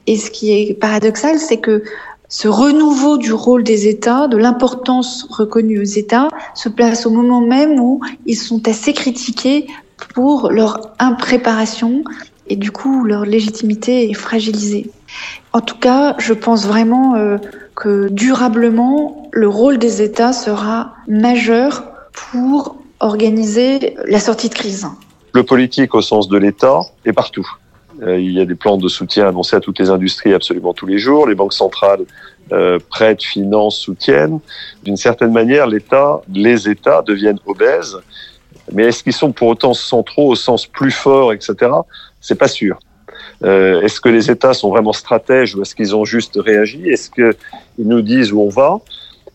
Et ce qui est paradoxal, c'est que ce renouveau du rôle des États, de l'importance reconnue aux États, se place au moment même où ils sont assez critiqués pour leur impréparation et du coup leur légitimité est fragilisée. En tout cas, je pense vraiment euh, que durablement, le rôle des États sera majeur pour organiser la sortie de crise. Le politique au sens de l'État est partout. Euh, il y a des plans de soutien annoncés à toutes les industries absolument tous les jours. Les banques centrales euh, prêtent, financent, soutiennent. D'une certaine manière, l'État, les États deviennent obèses. Mais est-ce qu'ils sont pour autant centraux au sens plus fort, etc. C'est pas sûr. Euh, est-ce que les États sont vraiment stratèges ou est-ce qu'ils ont juste réagi? Est-ce qu'ils nous disent où on va?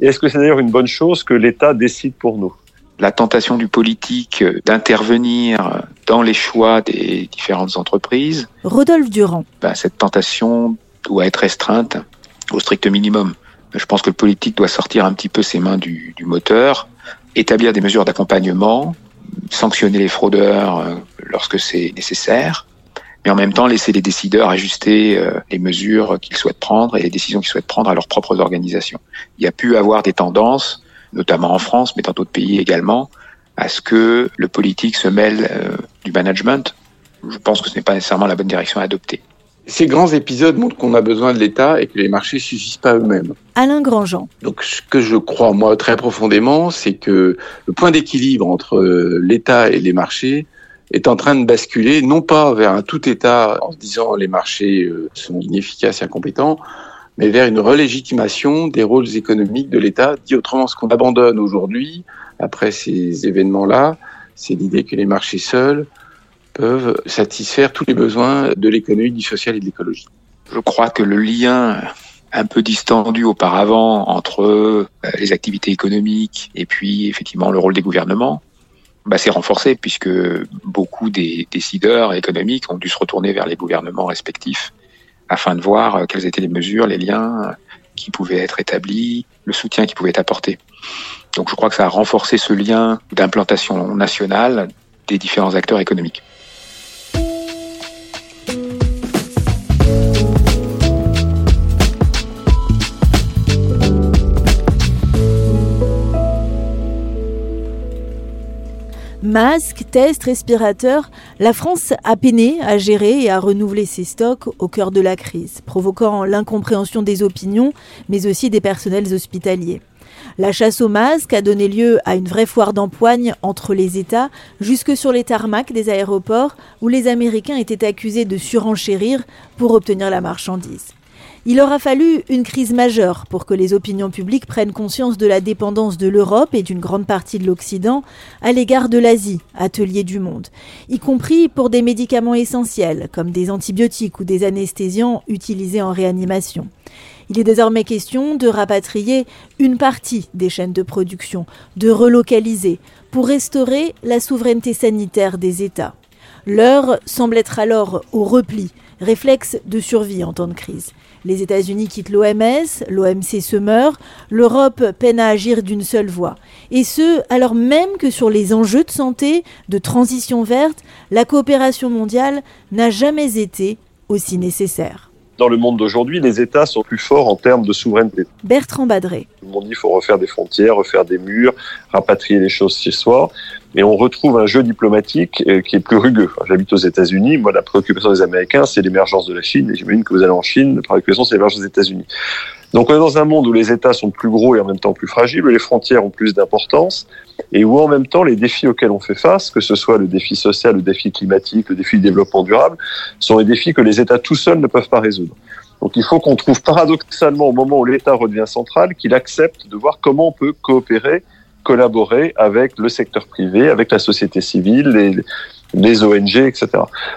Et est-ce que c'est d'ailleurs une bonne chose que l'État décide pour nous? La tentation du politique d'intervenir dans les choix des différentes entreprises. Rodolphe Durand. Ben, cette tentation doit être restreinte au strict minimum. Je pense que le politique doit sortir un petit peu ses mains du, du moteur, établir des mesures d'accompagnement, sanctionner les fraudeurs euh, lorsque c'est nécessaire, mais en même temps laisser les décideurs ajuster euh, les mesures qu'ils souhaitent prendre et les décisions qu'ils souhaitent prendre à leurs propres organisations. Il y a pu avoir des tendances notamment en France, mais dans d'autres pays également, à ce que le politique se mêle euh, du management. Je pense que ce n'est pas nécessairement la bonne direction à adopter. Ces grands épisodes montrent qu'on a besoin de l'État et que les marchés ne suffisent pas eux-mêmes. Alain Grandjean. Donc, ce que je crois, moi, très profondément, c'est que le point d'équilibre entre euh, l'État et les marchés est en train de basculer, non pas vers un tout État en se disant les marchés euh, sont inefficaces et incompétents, mais vers une relégitimation des rôles économiques de l'État. Dit autrement, ce qu'on abandonne aujourd'hui, après ces événements-là, c'est l'idée que les marchés seuls peuvent satisfaire tous les besoins de l'économie, du social et de l'écologie. Je crois que le lien un peu distendu auparavant entre euh, les activités économiques et puis effectivement le rôle des gouvernements, bah, s'est renforcé puisque beaucoup des décideurs économiques ont dû se retourner vers les gouvernements respectifs afin de voir euh, quelles étaient les mesures, les liens euh, qui pouvaient être établis, le soutien qui pouvait être apporté. Donc je crois que ça a renforcé ce lien d'implantation nationale des différents acteurs économiques. Masques, tests, respirateurs, la France a peiné à gérer et à renouveler ses stocks au cœur de la crise, provoquant l'incompréhension des opinions, mais aussi des personnels hospitaliers. La chasse aux masques a donné lieu à une vraie foire d'empoigne entre les États, jusque sur les tarmacs des aéroports, où les Américains étaient accusés de surenchérir pour obtenir la marchandise. Il aura fallu une crise majeure pour que les opinions publiques prennent conscience de la dépendance de l'Europe et d'une grande partie de l'Occident à l'égard de l'Asie, atelier du monde, y compris pour des médicaments essentiels comme des antibiotiques ou des anesthésiants utilisés en réanimation. Il est désormais question de rapatrier une partie des chaînes de production, de relocaliser, pour restaurer la souveraineté sanitaire des États. L'heure semble être alors au repli, réflexe de survie en temps de crise. Les États-Unis quittent l'OMS, l'OMC se meurt, l'Europe peine à agir d'une seule voix. Et ce, alors même que sur les enjeux de santé, de transition verte, la coopération mondiale n'a jamais été aussi nécessaire. Dans le monde d'aujourd'hui, les États sont plus forts en termes de souveraineté. Bertrand Badré. Tout le monde dit qu'il faut refaire des frontières, refaire des murs, rapatrier les choses chez soi et on retrouve un jeu diplomatique euh, qui est plus rugueux. J'habite aux États-Unis, moi la préoccupation des Américains c'est l'émergence de la Chine, et j'imagine que vous allez en Chine, la préoccupation c'est l'émergence des États-Unis. Donc on est dans un monde où les États sont plus gros et en même temps plus fragiles, où les frontières ont plus d'importance, et où en même temps les défis auxquels on fait face, que ce soit le défi social, le défi climatique, le défi du développement durable, sont des défis que les États tout seuls ne peuvent pas résoudre. Donc il faut qu'on trouve paradoxalement au moment où l'État redevient central, qu'il accepte de voir comment on peut coopérer collaborer avec le secteur privé, avec la société civile, les, les ONG, etc.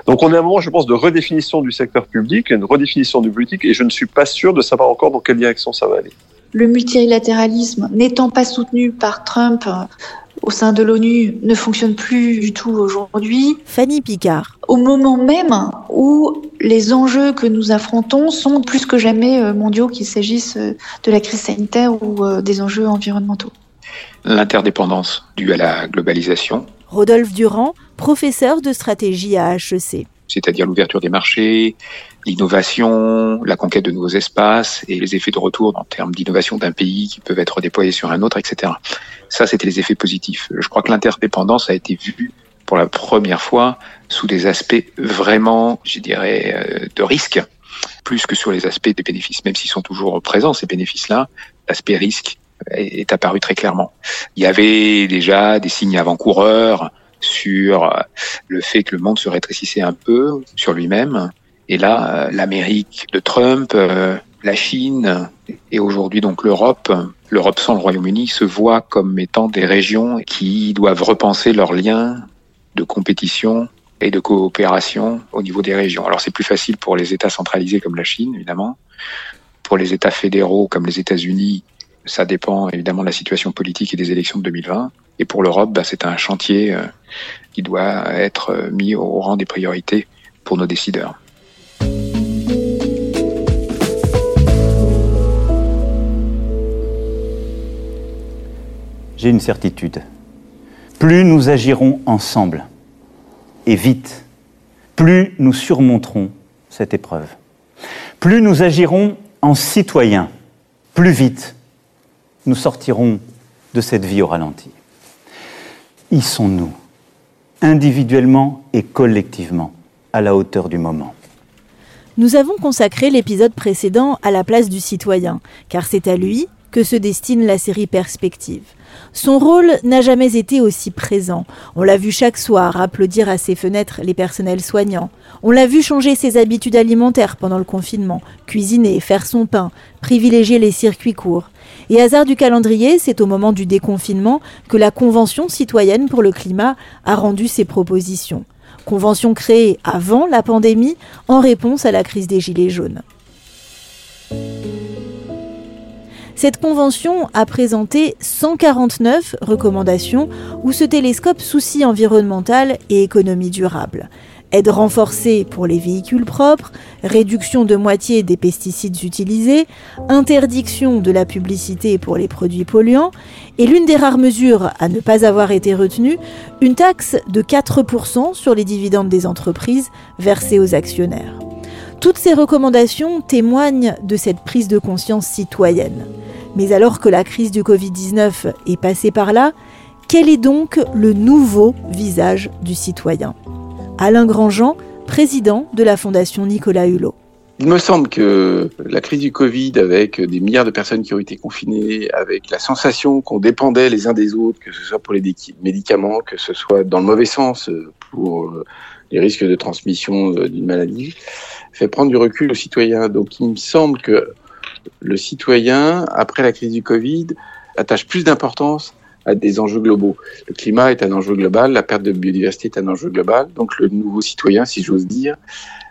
Donc on est à un moment, je pense, de redéfinition du secteur public, une redéfinition du politique, et je ne suis pas sûr de savoir encore dans quelle direction ça va aller. Le multilatéralisme n'étant pas soutenu par Trump euh, au sein de l'ONU ne fonctionne plus du tout aujourd'hui. Fanny Picard. Au moment même où les enjeux que nous affrontons sont plus que jamais euh, mondiaux, qu'il s'agisse euh, de la crise sanitaire ou des enjeux environnementaux l'interdépendance due à la globalisation. Rodolphe Durand, professeur de stratégie à HEC. C'est-à-dire l'ouverture des marchés, l'innovation, la conquête de nouveaux espaces et les effets de retour en termes d'innovation d'un pays qui peuvent être déployés sur un autre, etc. Ça, c'était les effets positifs. Je crois que l'interdépendance a été vue pour la première fois sous des aspects vraiment, je dirais, euh, de risque, plus que sur les aspects des bénéfices, même s'ils sont toujours présents, ces bénéfices-là, l'aspect risque est apparu très clairement. Il y avait déjà des signes avant-coureurs sur le fait que le monde se rétrécissait un peu sur lui-même. Et là, euh, l'Amérique de Trump, euh, la Chine et aujourd'hui donc l'Europe, l'Europe sans le Royaume-Uni se voient comme étant des régions qui doivent repenser leurs liens de compétition et de coopération au niveau des régions. Alors c'est plus facile pour les États centralisés comme la Chine, évidemment. Pour les États fédéraux comme les États-Unis, ça dépend évidemment de la situation politique et des élections de 2020. Et pour l'Europe, bah, c'est un chantier euh, qui doit être mis au rang des priorités pour nos décideurs. J'ai une certitude. Plus nous agirons ensemble, et vite, plus nous surmonterons cette épreuve. Plus nous agirons en citoyens, plus vite nous sortirons de cette vie au ralenti. Y sont-nous, individuellement et collectivement, à la hauteur du moment Nous avons consacré l'épisode précédent à la place du citoyen, car c'est à lui que se destine la série Perspective. Son rôle n'a jamais été aussi présent. On l'a vu chaque soir applaudir à ses fenêtres les personnels soignants. On l'a vu changer ses habitudes alimentaires pendant le confinement, cuisiner, faire son pain, privilégier les circuits courts. Et hasard du calendrier, c'est au moment du déconfinement que la Convention citoyenne pour le climat a rendu ses propositions. Convention créée avant la pandémie en réponse à la crise des Gilets jaunes. Cette convention a présenté 149 recommandations où se télescope souci environnemental et économie durable. Aide renforcée pour les véhicules propres, réduction de moitié des pesticides utilisés, interdiction de la publicité pour les produits polluants et l'une des rares mesures à ne pas avoir été retenue, une taxe de 4% sur les dividendes des entreprises versées aux actionnaires. Toutes ces recommandations témoignent de cette prise de conscience citoyenne. Mais alors que la crise du Covid-19 est passée par là, quel est donc le nouveau visage du citoyen? Alain Grandjean, président de la Fondation Nicolas Hulot. Il me semble que la crise du Covid, avec des milliards de personnes qui ont été confinées, avec la sensation qu'on dépendait les uns des autres, que ce soit pour les médicaments, que ce soit dans le mauvais sens pour les risques de transmission d'une maladie, fait prendre du recul aux citoyens. Donc il me semble que le citoyen, après la crise du Covid, attache plus d'importance à des enjeux globaux. Le climat est un enjeu global, la perte de biodiversité est un enjeu global, donc le nouveau citoyen, si j'ose dire,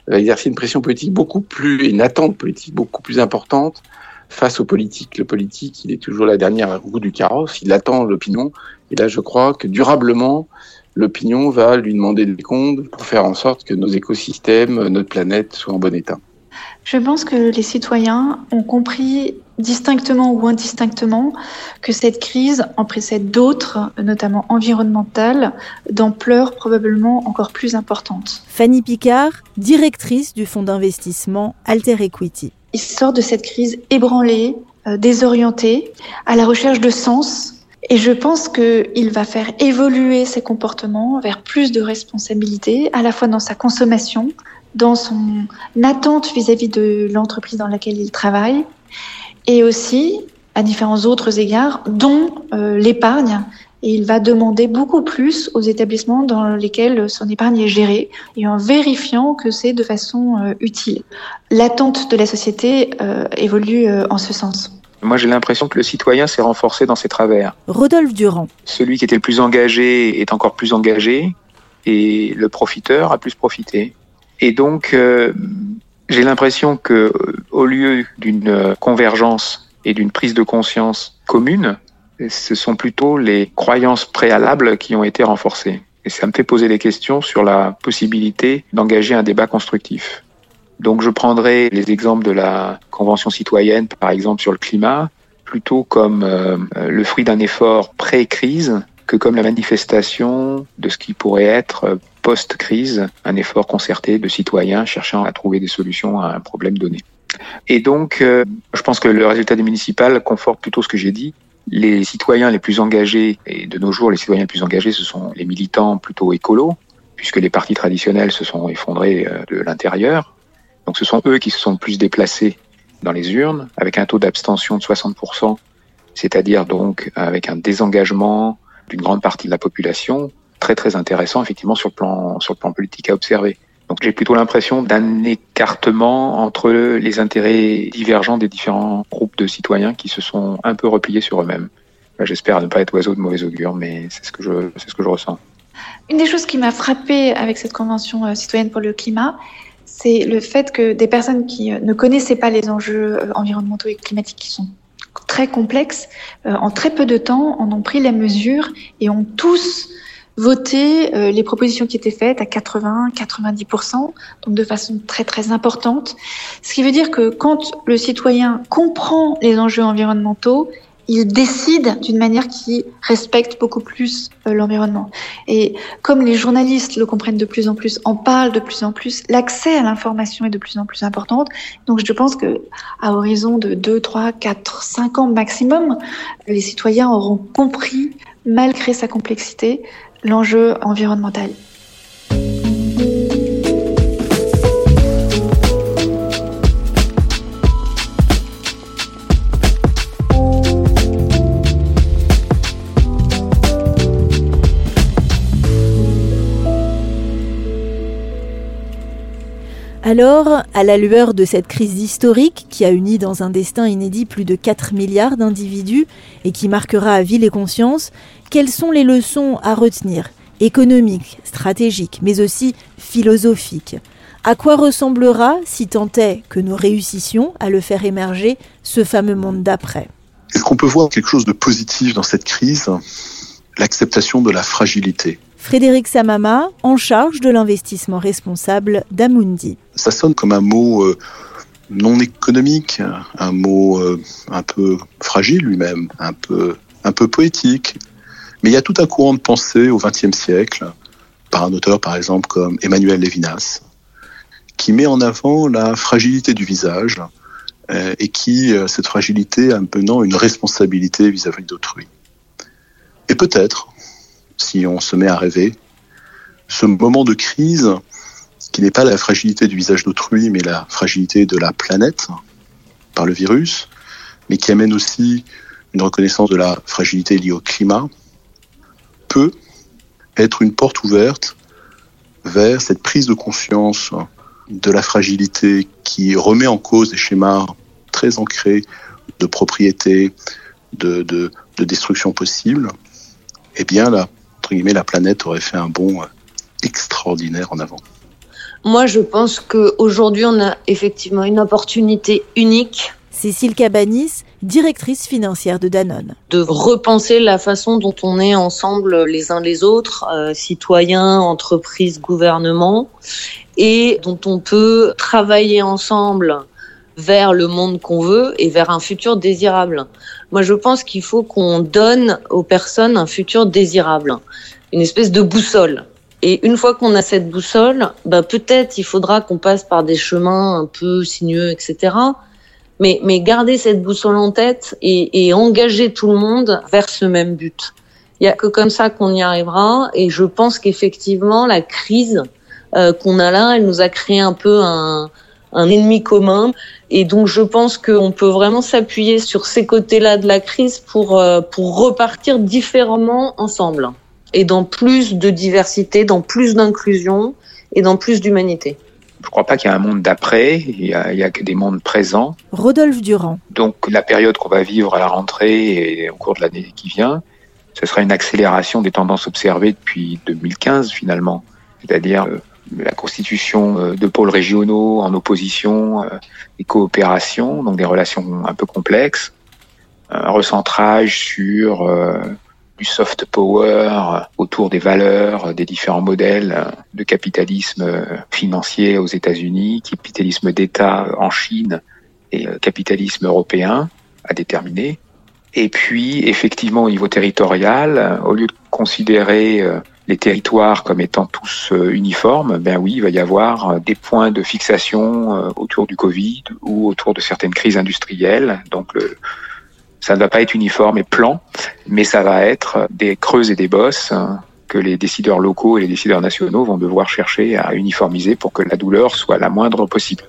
va exercer une pression politique beaucoup plus, une attente politique beaucoup plus importante face aux politiques. Le politique, il est toujours la dernière roue du carrosse, il attend l'opinion, et là je crois que durablement, l'opinion va lui demander des comptes pour faire en sorte que nos écosystèmes, notre planète soient en bon état. Je pense que les citoyens ont compris distinctement ou indistinctement que cette crise en précède d'autres, notamment environnementales, d'ampleur probablement encore plus importante. Fanny Picard, directrice du fonds d'investissement Alter Equity. Il sort de cette crise ébranlé, euh, désorienté, à la recherche de sens. Et je pense qu'il va faire évoluer ses comportements vers plus de responsabilité, à la fois dans sa consommation, dans son attente vis-à-vis de l'entreprise dans laquelle il travaille et aussi à différents autres égards, dont euh, l'épargne. Et il va demander beaucoup plus aux établissements dans lesquels son épargne est gérée et en vérifiant que c'est de façon euh, utile. L'attente de la société euh, évolue en ce sens. Moi, j'ai l'impression que le citoyen s'est renforcé dans ses travers. Rodolphe Durand. Celui qui était le plus engagé est encore plus engagé et le profiteur a plus profité. Et donc, euh, j'ai l'impression que au lieu d'une convergence et d'une prise de conscience commune, ce sont plutôt les croyances préalables qui ont été renforcées. Et ça me fait poser des questions sur la possibilité d'engager un débat constructif. Donc je prendrai les exemples de la Convention citoyenne, par exemple sur le climat, plutôt comme euh, le fruit d'un effort pré-crise que comme la manifestation de ce qui pourrait être post-crise, un effort concerté de citoyens cherchant à trouver des solutions à un problème donné. Et donc, euh, je pense que le résultat des municipales conforte plutôt ce que j'ai dit. Les citoyens les plus engagés, et de nos jours, les citoyens les plus engagés, ce sont les militants plutôt écolos, puisque les partis traditionnels se sont effondrés euh, de l'intérieur. Ce sont eux qui se sont plus déplacés dans les urnes, avec un taux d'abstention de 60%, c'est-à-dire donc avec un désengagement d'une grande partie de la population, très très intéressant effectivement sur le plan politique à observer. Donc j'ai plutôt l'impression d'un écartement entre les intérêts divergents des différents groupes de citoyens qui se sont un peu repliés sur eux-mêmes. J'espère ne pas être oiseau de mauvais augure, mais c'est ce que je c'est ce que je ressens. Une des choses qui m'a frappée avec cette convention euh, citoyenne pour le climat, c'est le fait que des personnes qui euh, ne connaissaient pas les enjeux euh, environnementaux et climatiques qui sont très complexes, en très peu de temps, en ont pris la mesure et ont tous euh, les propositions qui étaient faites à 80-90%, donc de façon très très importante. Ce qui veut dire que quand le citoyen comprend les enjeux environnementaux, il décide d'une manière qui respecte beaucoup plus euh, l'environnement. Et comme les journalistes le comprennent de plus en plus, en parlent de plus en plus, l'accès à l'information est de plus en plus importante. Donc je pense que à horizon de 2, 3, 4, 5 ans maximum, les citoyens auront compris, malgré sa complexité, l'enjeu environnemental. Alors, à la lueur de cette crise historique qui a uni dans un destin inédit plus de 4 milliards d'individus et qui marquera à vie les consciences, quelles sont les leçons à retenir économiques, stratégiques, mais aussi philosophiques? À quoi ressemblera, si tant est que nous réussissions à le faire émerger, ce fameux monde d'après? Est-ce qu'on peut voir quelque chose de positif dans cette crise? L'acceptation de la fragilité. Frédéric Samama, en charge de l'investissement responsable d'Amundi. Ça sonne comme un mot euh, non économique, un mot euh, un peu fragile lui-même, un peu, un peu poétique, mais il y a tout un courant de pensée au XXe siècle, par un auteur par exemple comme Emmanuel Levinas, qui met en avant la fragilité du visage euh, et qui, cette fragilité, a maintenant une responsabilité vis-à-vis d'autrui. Et peut-être, si on se met à rêver, ce moment de crise, qui n'est pas la fragilité du visage d'autrui, mais la fragilité de la planète par le virus, mais qui amène aussi une reconnaissance de la fragilité liée au climat, peut être une porte ouverte vers cette prise de conscience de la fragilité qui remet en cause des schémas très ancrés de propriété, de, de, destruction possible, eh bien, la, entre guillemets, la planète aurait fait un bond extraordinaire en avant. Moi, je pense qu'aujourd'hui, on a effectivement une opportunité unique Cécile Cabanis, directrice financière de Danone. De repenser la façon dont on est ensemble les uns les autres, euh, citoyens, entreprises, gouvernements, et dont on peut travailler ensemble vers le monde qu'on veut et vers un futur désirable. Moi, je pense qu'il faut qu'on donne aux personnes un futur désirable, une espèce de boussole. Et une fois qu'on a cette boussole, bah peut-être il faudra qu'on passe par des chemins un peu sinueux, etc mais, mais garder cette boussole en tête et, et engager tout le monde vers ce même but. Il n'y a que comme ça qu'on y arrivera. Et je pense qu'effectivement, la crise euh, qu'on a là, elle nous a créé un peu un, un ennemi commun. Et donc, je pense qu'on peut vraiment s'appuyer sur ces côtés-là de la crise pour, euh, pour repartir différemment ensemble. Et dans plus de diversité, dans plus d'inclusion et dans plus d'humanité. Je ne crois pas qu'il y ait un monde d'après, il y, a, que des mondes présents. Rodolphe Durand. Donc la période qu'on va vivre à la rentrée et au cours de l'année qui vient, ce sera une accélération des tendances observées depuis 2015 finalement, c'est-à-dire euh, la constitution euh, de pôles régionaux en opposition euh, et coopération, donc des relations un peu complexes, un recentrage sur du soft power autour des valeurs des différents modèles de capitalisme financier aux États-Unis, capitalisme d'État en Chine et capitalisme européen à déterminer. Et puis, effectivement, au niveau territorial, au lieu de considérer les territoires comme étant tous euh, uniformes, ben oui, il va y avoir euh, des points de fixation euh, autour du Covid ou autour de certaines crises industrielles. Donc ça ne va pas être uniforme et plan, mais ça va être des creuses et des bosses hein, que les décideurs locaux et les décideurs nationaux vont devoir chercher à uniformiser pour que la douleur soit la moindre possible.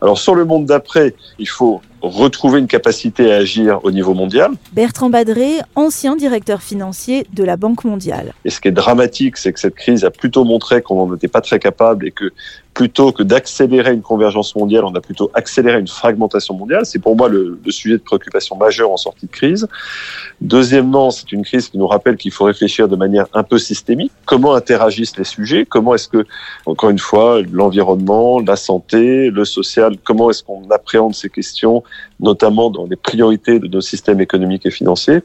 Alors sur le monde d'après, il faut retrouver une capacité à agir au niveau mondial. Bertrand Badré, ancien directeur financier de la Banque mondiale. Et ce qui est dramatique, c'est que cette crise a plutôt montré qu'on n'en était pas très capable et que plutôt que d'accélérer une convergence mondiale, on a plutôt accéléré une fragmentation mondiale. C'est pour moi le, le, sujet de préoccupation majeur en sortie de crise. Deuxièmement, c'est une crise qui nous rappelle qu'il faut réfléchir de manière un peu systémique. Comment interagissent les sujets? Comment est-ce que, encore une fois, l'environnement, la santé, le social, comment est-ce qu'on appréhende ces questions, notamment dans les priorités de nos systèmes économiques et financiers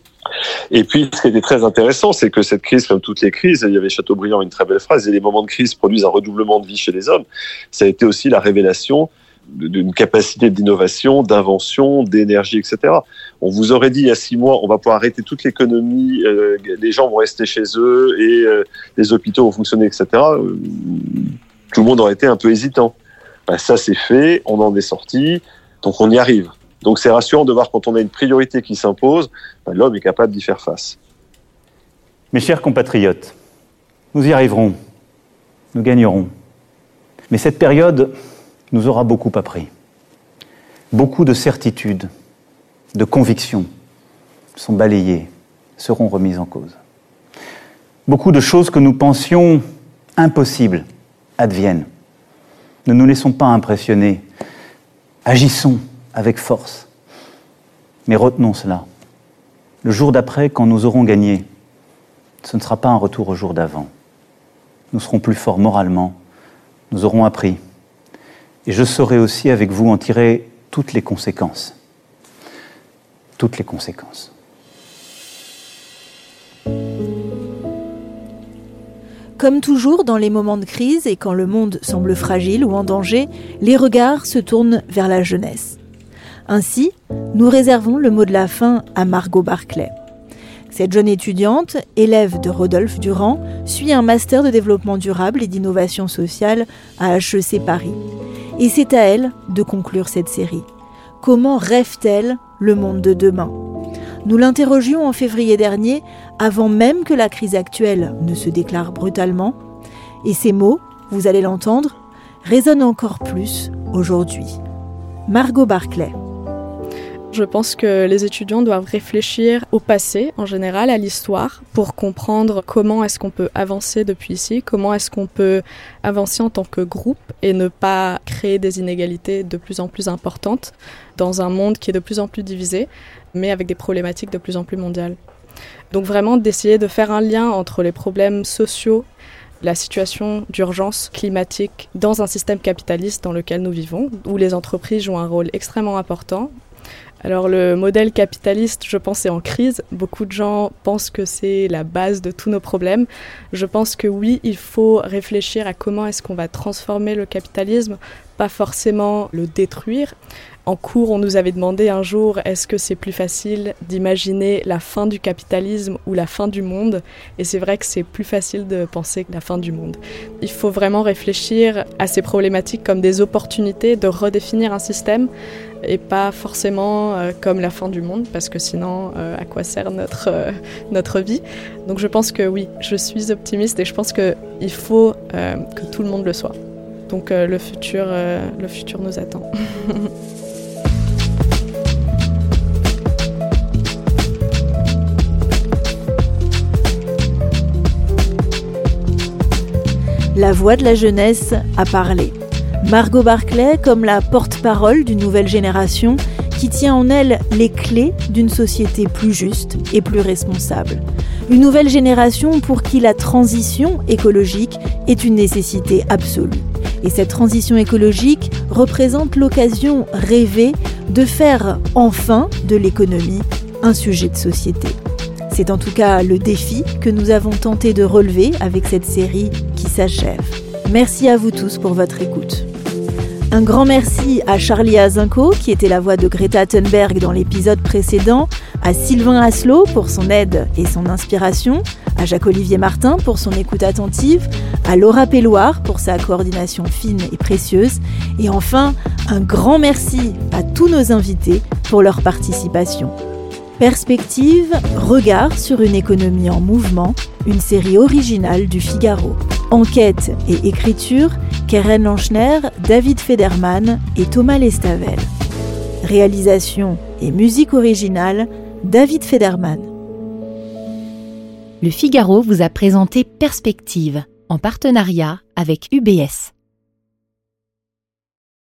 et puis, ce qui était très intéressant, c'est que cette crise, comme toutes les crises, il y avait Chateaubriand une très belle phrase, et les moments de crise produisent un redoublement de vie chez les hommes. Ça a été aussi la révélation d'une capacité d'innovation, d'invention, d'énergie, etc. On vous aurait dit il y a six mois, on va pouvoir arrêter toute l'économie, euh, les gens vont rester chez eux et euh, les hôpitaux vont fonctionner, etc. Euh, tout le monde aurait été un peu hésitant. Ben, ça, c'est fait, on en est sorti, donc on y arrive. Donc c'est rassurant de voir quand on a une priorité qui s'impose, ben, l'homme est capable d'y faire face. Mes chers compatriotes, nous y arriverons, nous gagnerons. Mais cette période nous aura beaucoup appris. Beaucoup de certitudes, de convictions sont balayées, seront remises en cause. Beaucoup de choses que nous pensions impossibles adviennent. Ne nous laissons pas impressionner. Agissons avec force. Mais retenons cela. Le jour d'après, quand nous aurons gagné, ce ne sera pas un retour au jour d'avant. Nous serons plus forts moralement, nous aurons appris. Et je saurai aussi avec vous en tirer toutes les conséquences. Toutes les conséquences. Comme toujours dans les moments de crise et quand le monde semble fragile ou en danger, les regards se tournent vers la jeunesse. Ainsi, nous réservons le mot de la fin à Margot Barclay. Cette jeune étudiante, élève de Rodolphe Durand, suit un master de développement durable et d'innovation sociale à HEC Paris. Et c'est à elle de conclure cette série. Comment rêve-t-elle le monde de demain? Nous l'interrogions en février dernier, avant même que la crise actuelle ne se déclare brutalement. Et ces mots, vous allez l'entendre, résonnent encore plus aujourd'hui. Margot Barclay. Je pense que les étudiants doivent réfléchir au passé en général, à l'histoire, pour comprendre comment est-ce qu'on peut avancer depuis ici, comment est-ce qu'on peut avancer en tant que groupe et ne pas créer des inégalités de plus en plus importantes dans un monde qui est de plus en plus divisé, mais avec des problématiques de plus en plus mondiales. Donc vraiment d'essayer de faire un lien entre les problèmes sociaux la situation d'urgence climatique dans un système capitaliste dans lequel nous vivons, où les entreprises jouent un rôle extrêmement important alors le modèle capitaliste, je pense, est en crise. Beaucoup de gens pensent que c'est la base de tous nos problèmes. Je pense que oui, il faut réfléchir à comment est-ce qu'on va transformer le capitalisme, pas forcément le détruire. En cours, on nous avait demandé un jour est-ce que c'est plus facile d'imaginer la fin du capitalisme ou la fin du monde? Et c'est vrai que c'est plus facile de penser que la fin du monde. Il faut vraiment réfléchir à ces problématiques comme des opportunités de redéfinir un système et pas forcément euh, comme la fin du monde, parce que sinon, euh, à quoi sert notre, euh, notre vie Donc je pense que oui, je suis optimiste et je pense qu'il faut que tout le monde le soit. Donc le, futur, le futur nous attend. La voix de la jeunesse a parlé. Margot Barclay comme la porte-parole d'une nouvelle génération qui tient en elle les clés d'une société plus juste et plus responsable. Une nouvelle génération pour qui la transition écologique est une nécessité absolue. Et cette transition écologique représente l'occasion rêvée de faire enfin de l'économie un sujet de société. C'est en tout cas le défi que nous avons tenté de relever avec cette série qui s'achève. Merci à vous tous pour votre écoute. Un grand merci à Charlie Azinko, qui était la voix de Greta Thunberg dans l'épisode précédent, à Sylvain Aslo pour son aide et son inspiration, à Jacques-Olivier Martin pour son écoute attentive, à Laura Pelloir pour sa coordination fine et précieuse, et enfin un grand merci à tous nos invités pour leur participation. Perspective, regard sur une économie en mouvement, une série originale du Figaro. Enquête et écriture, Keren Lanchner, David Federman et Thomas Lestavel. Réalisation et musique originale, David Federman. Le Figaro vous a présenté Perspective en partenariat avec UBS.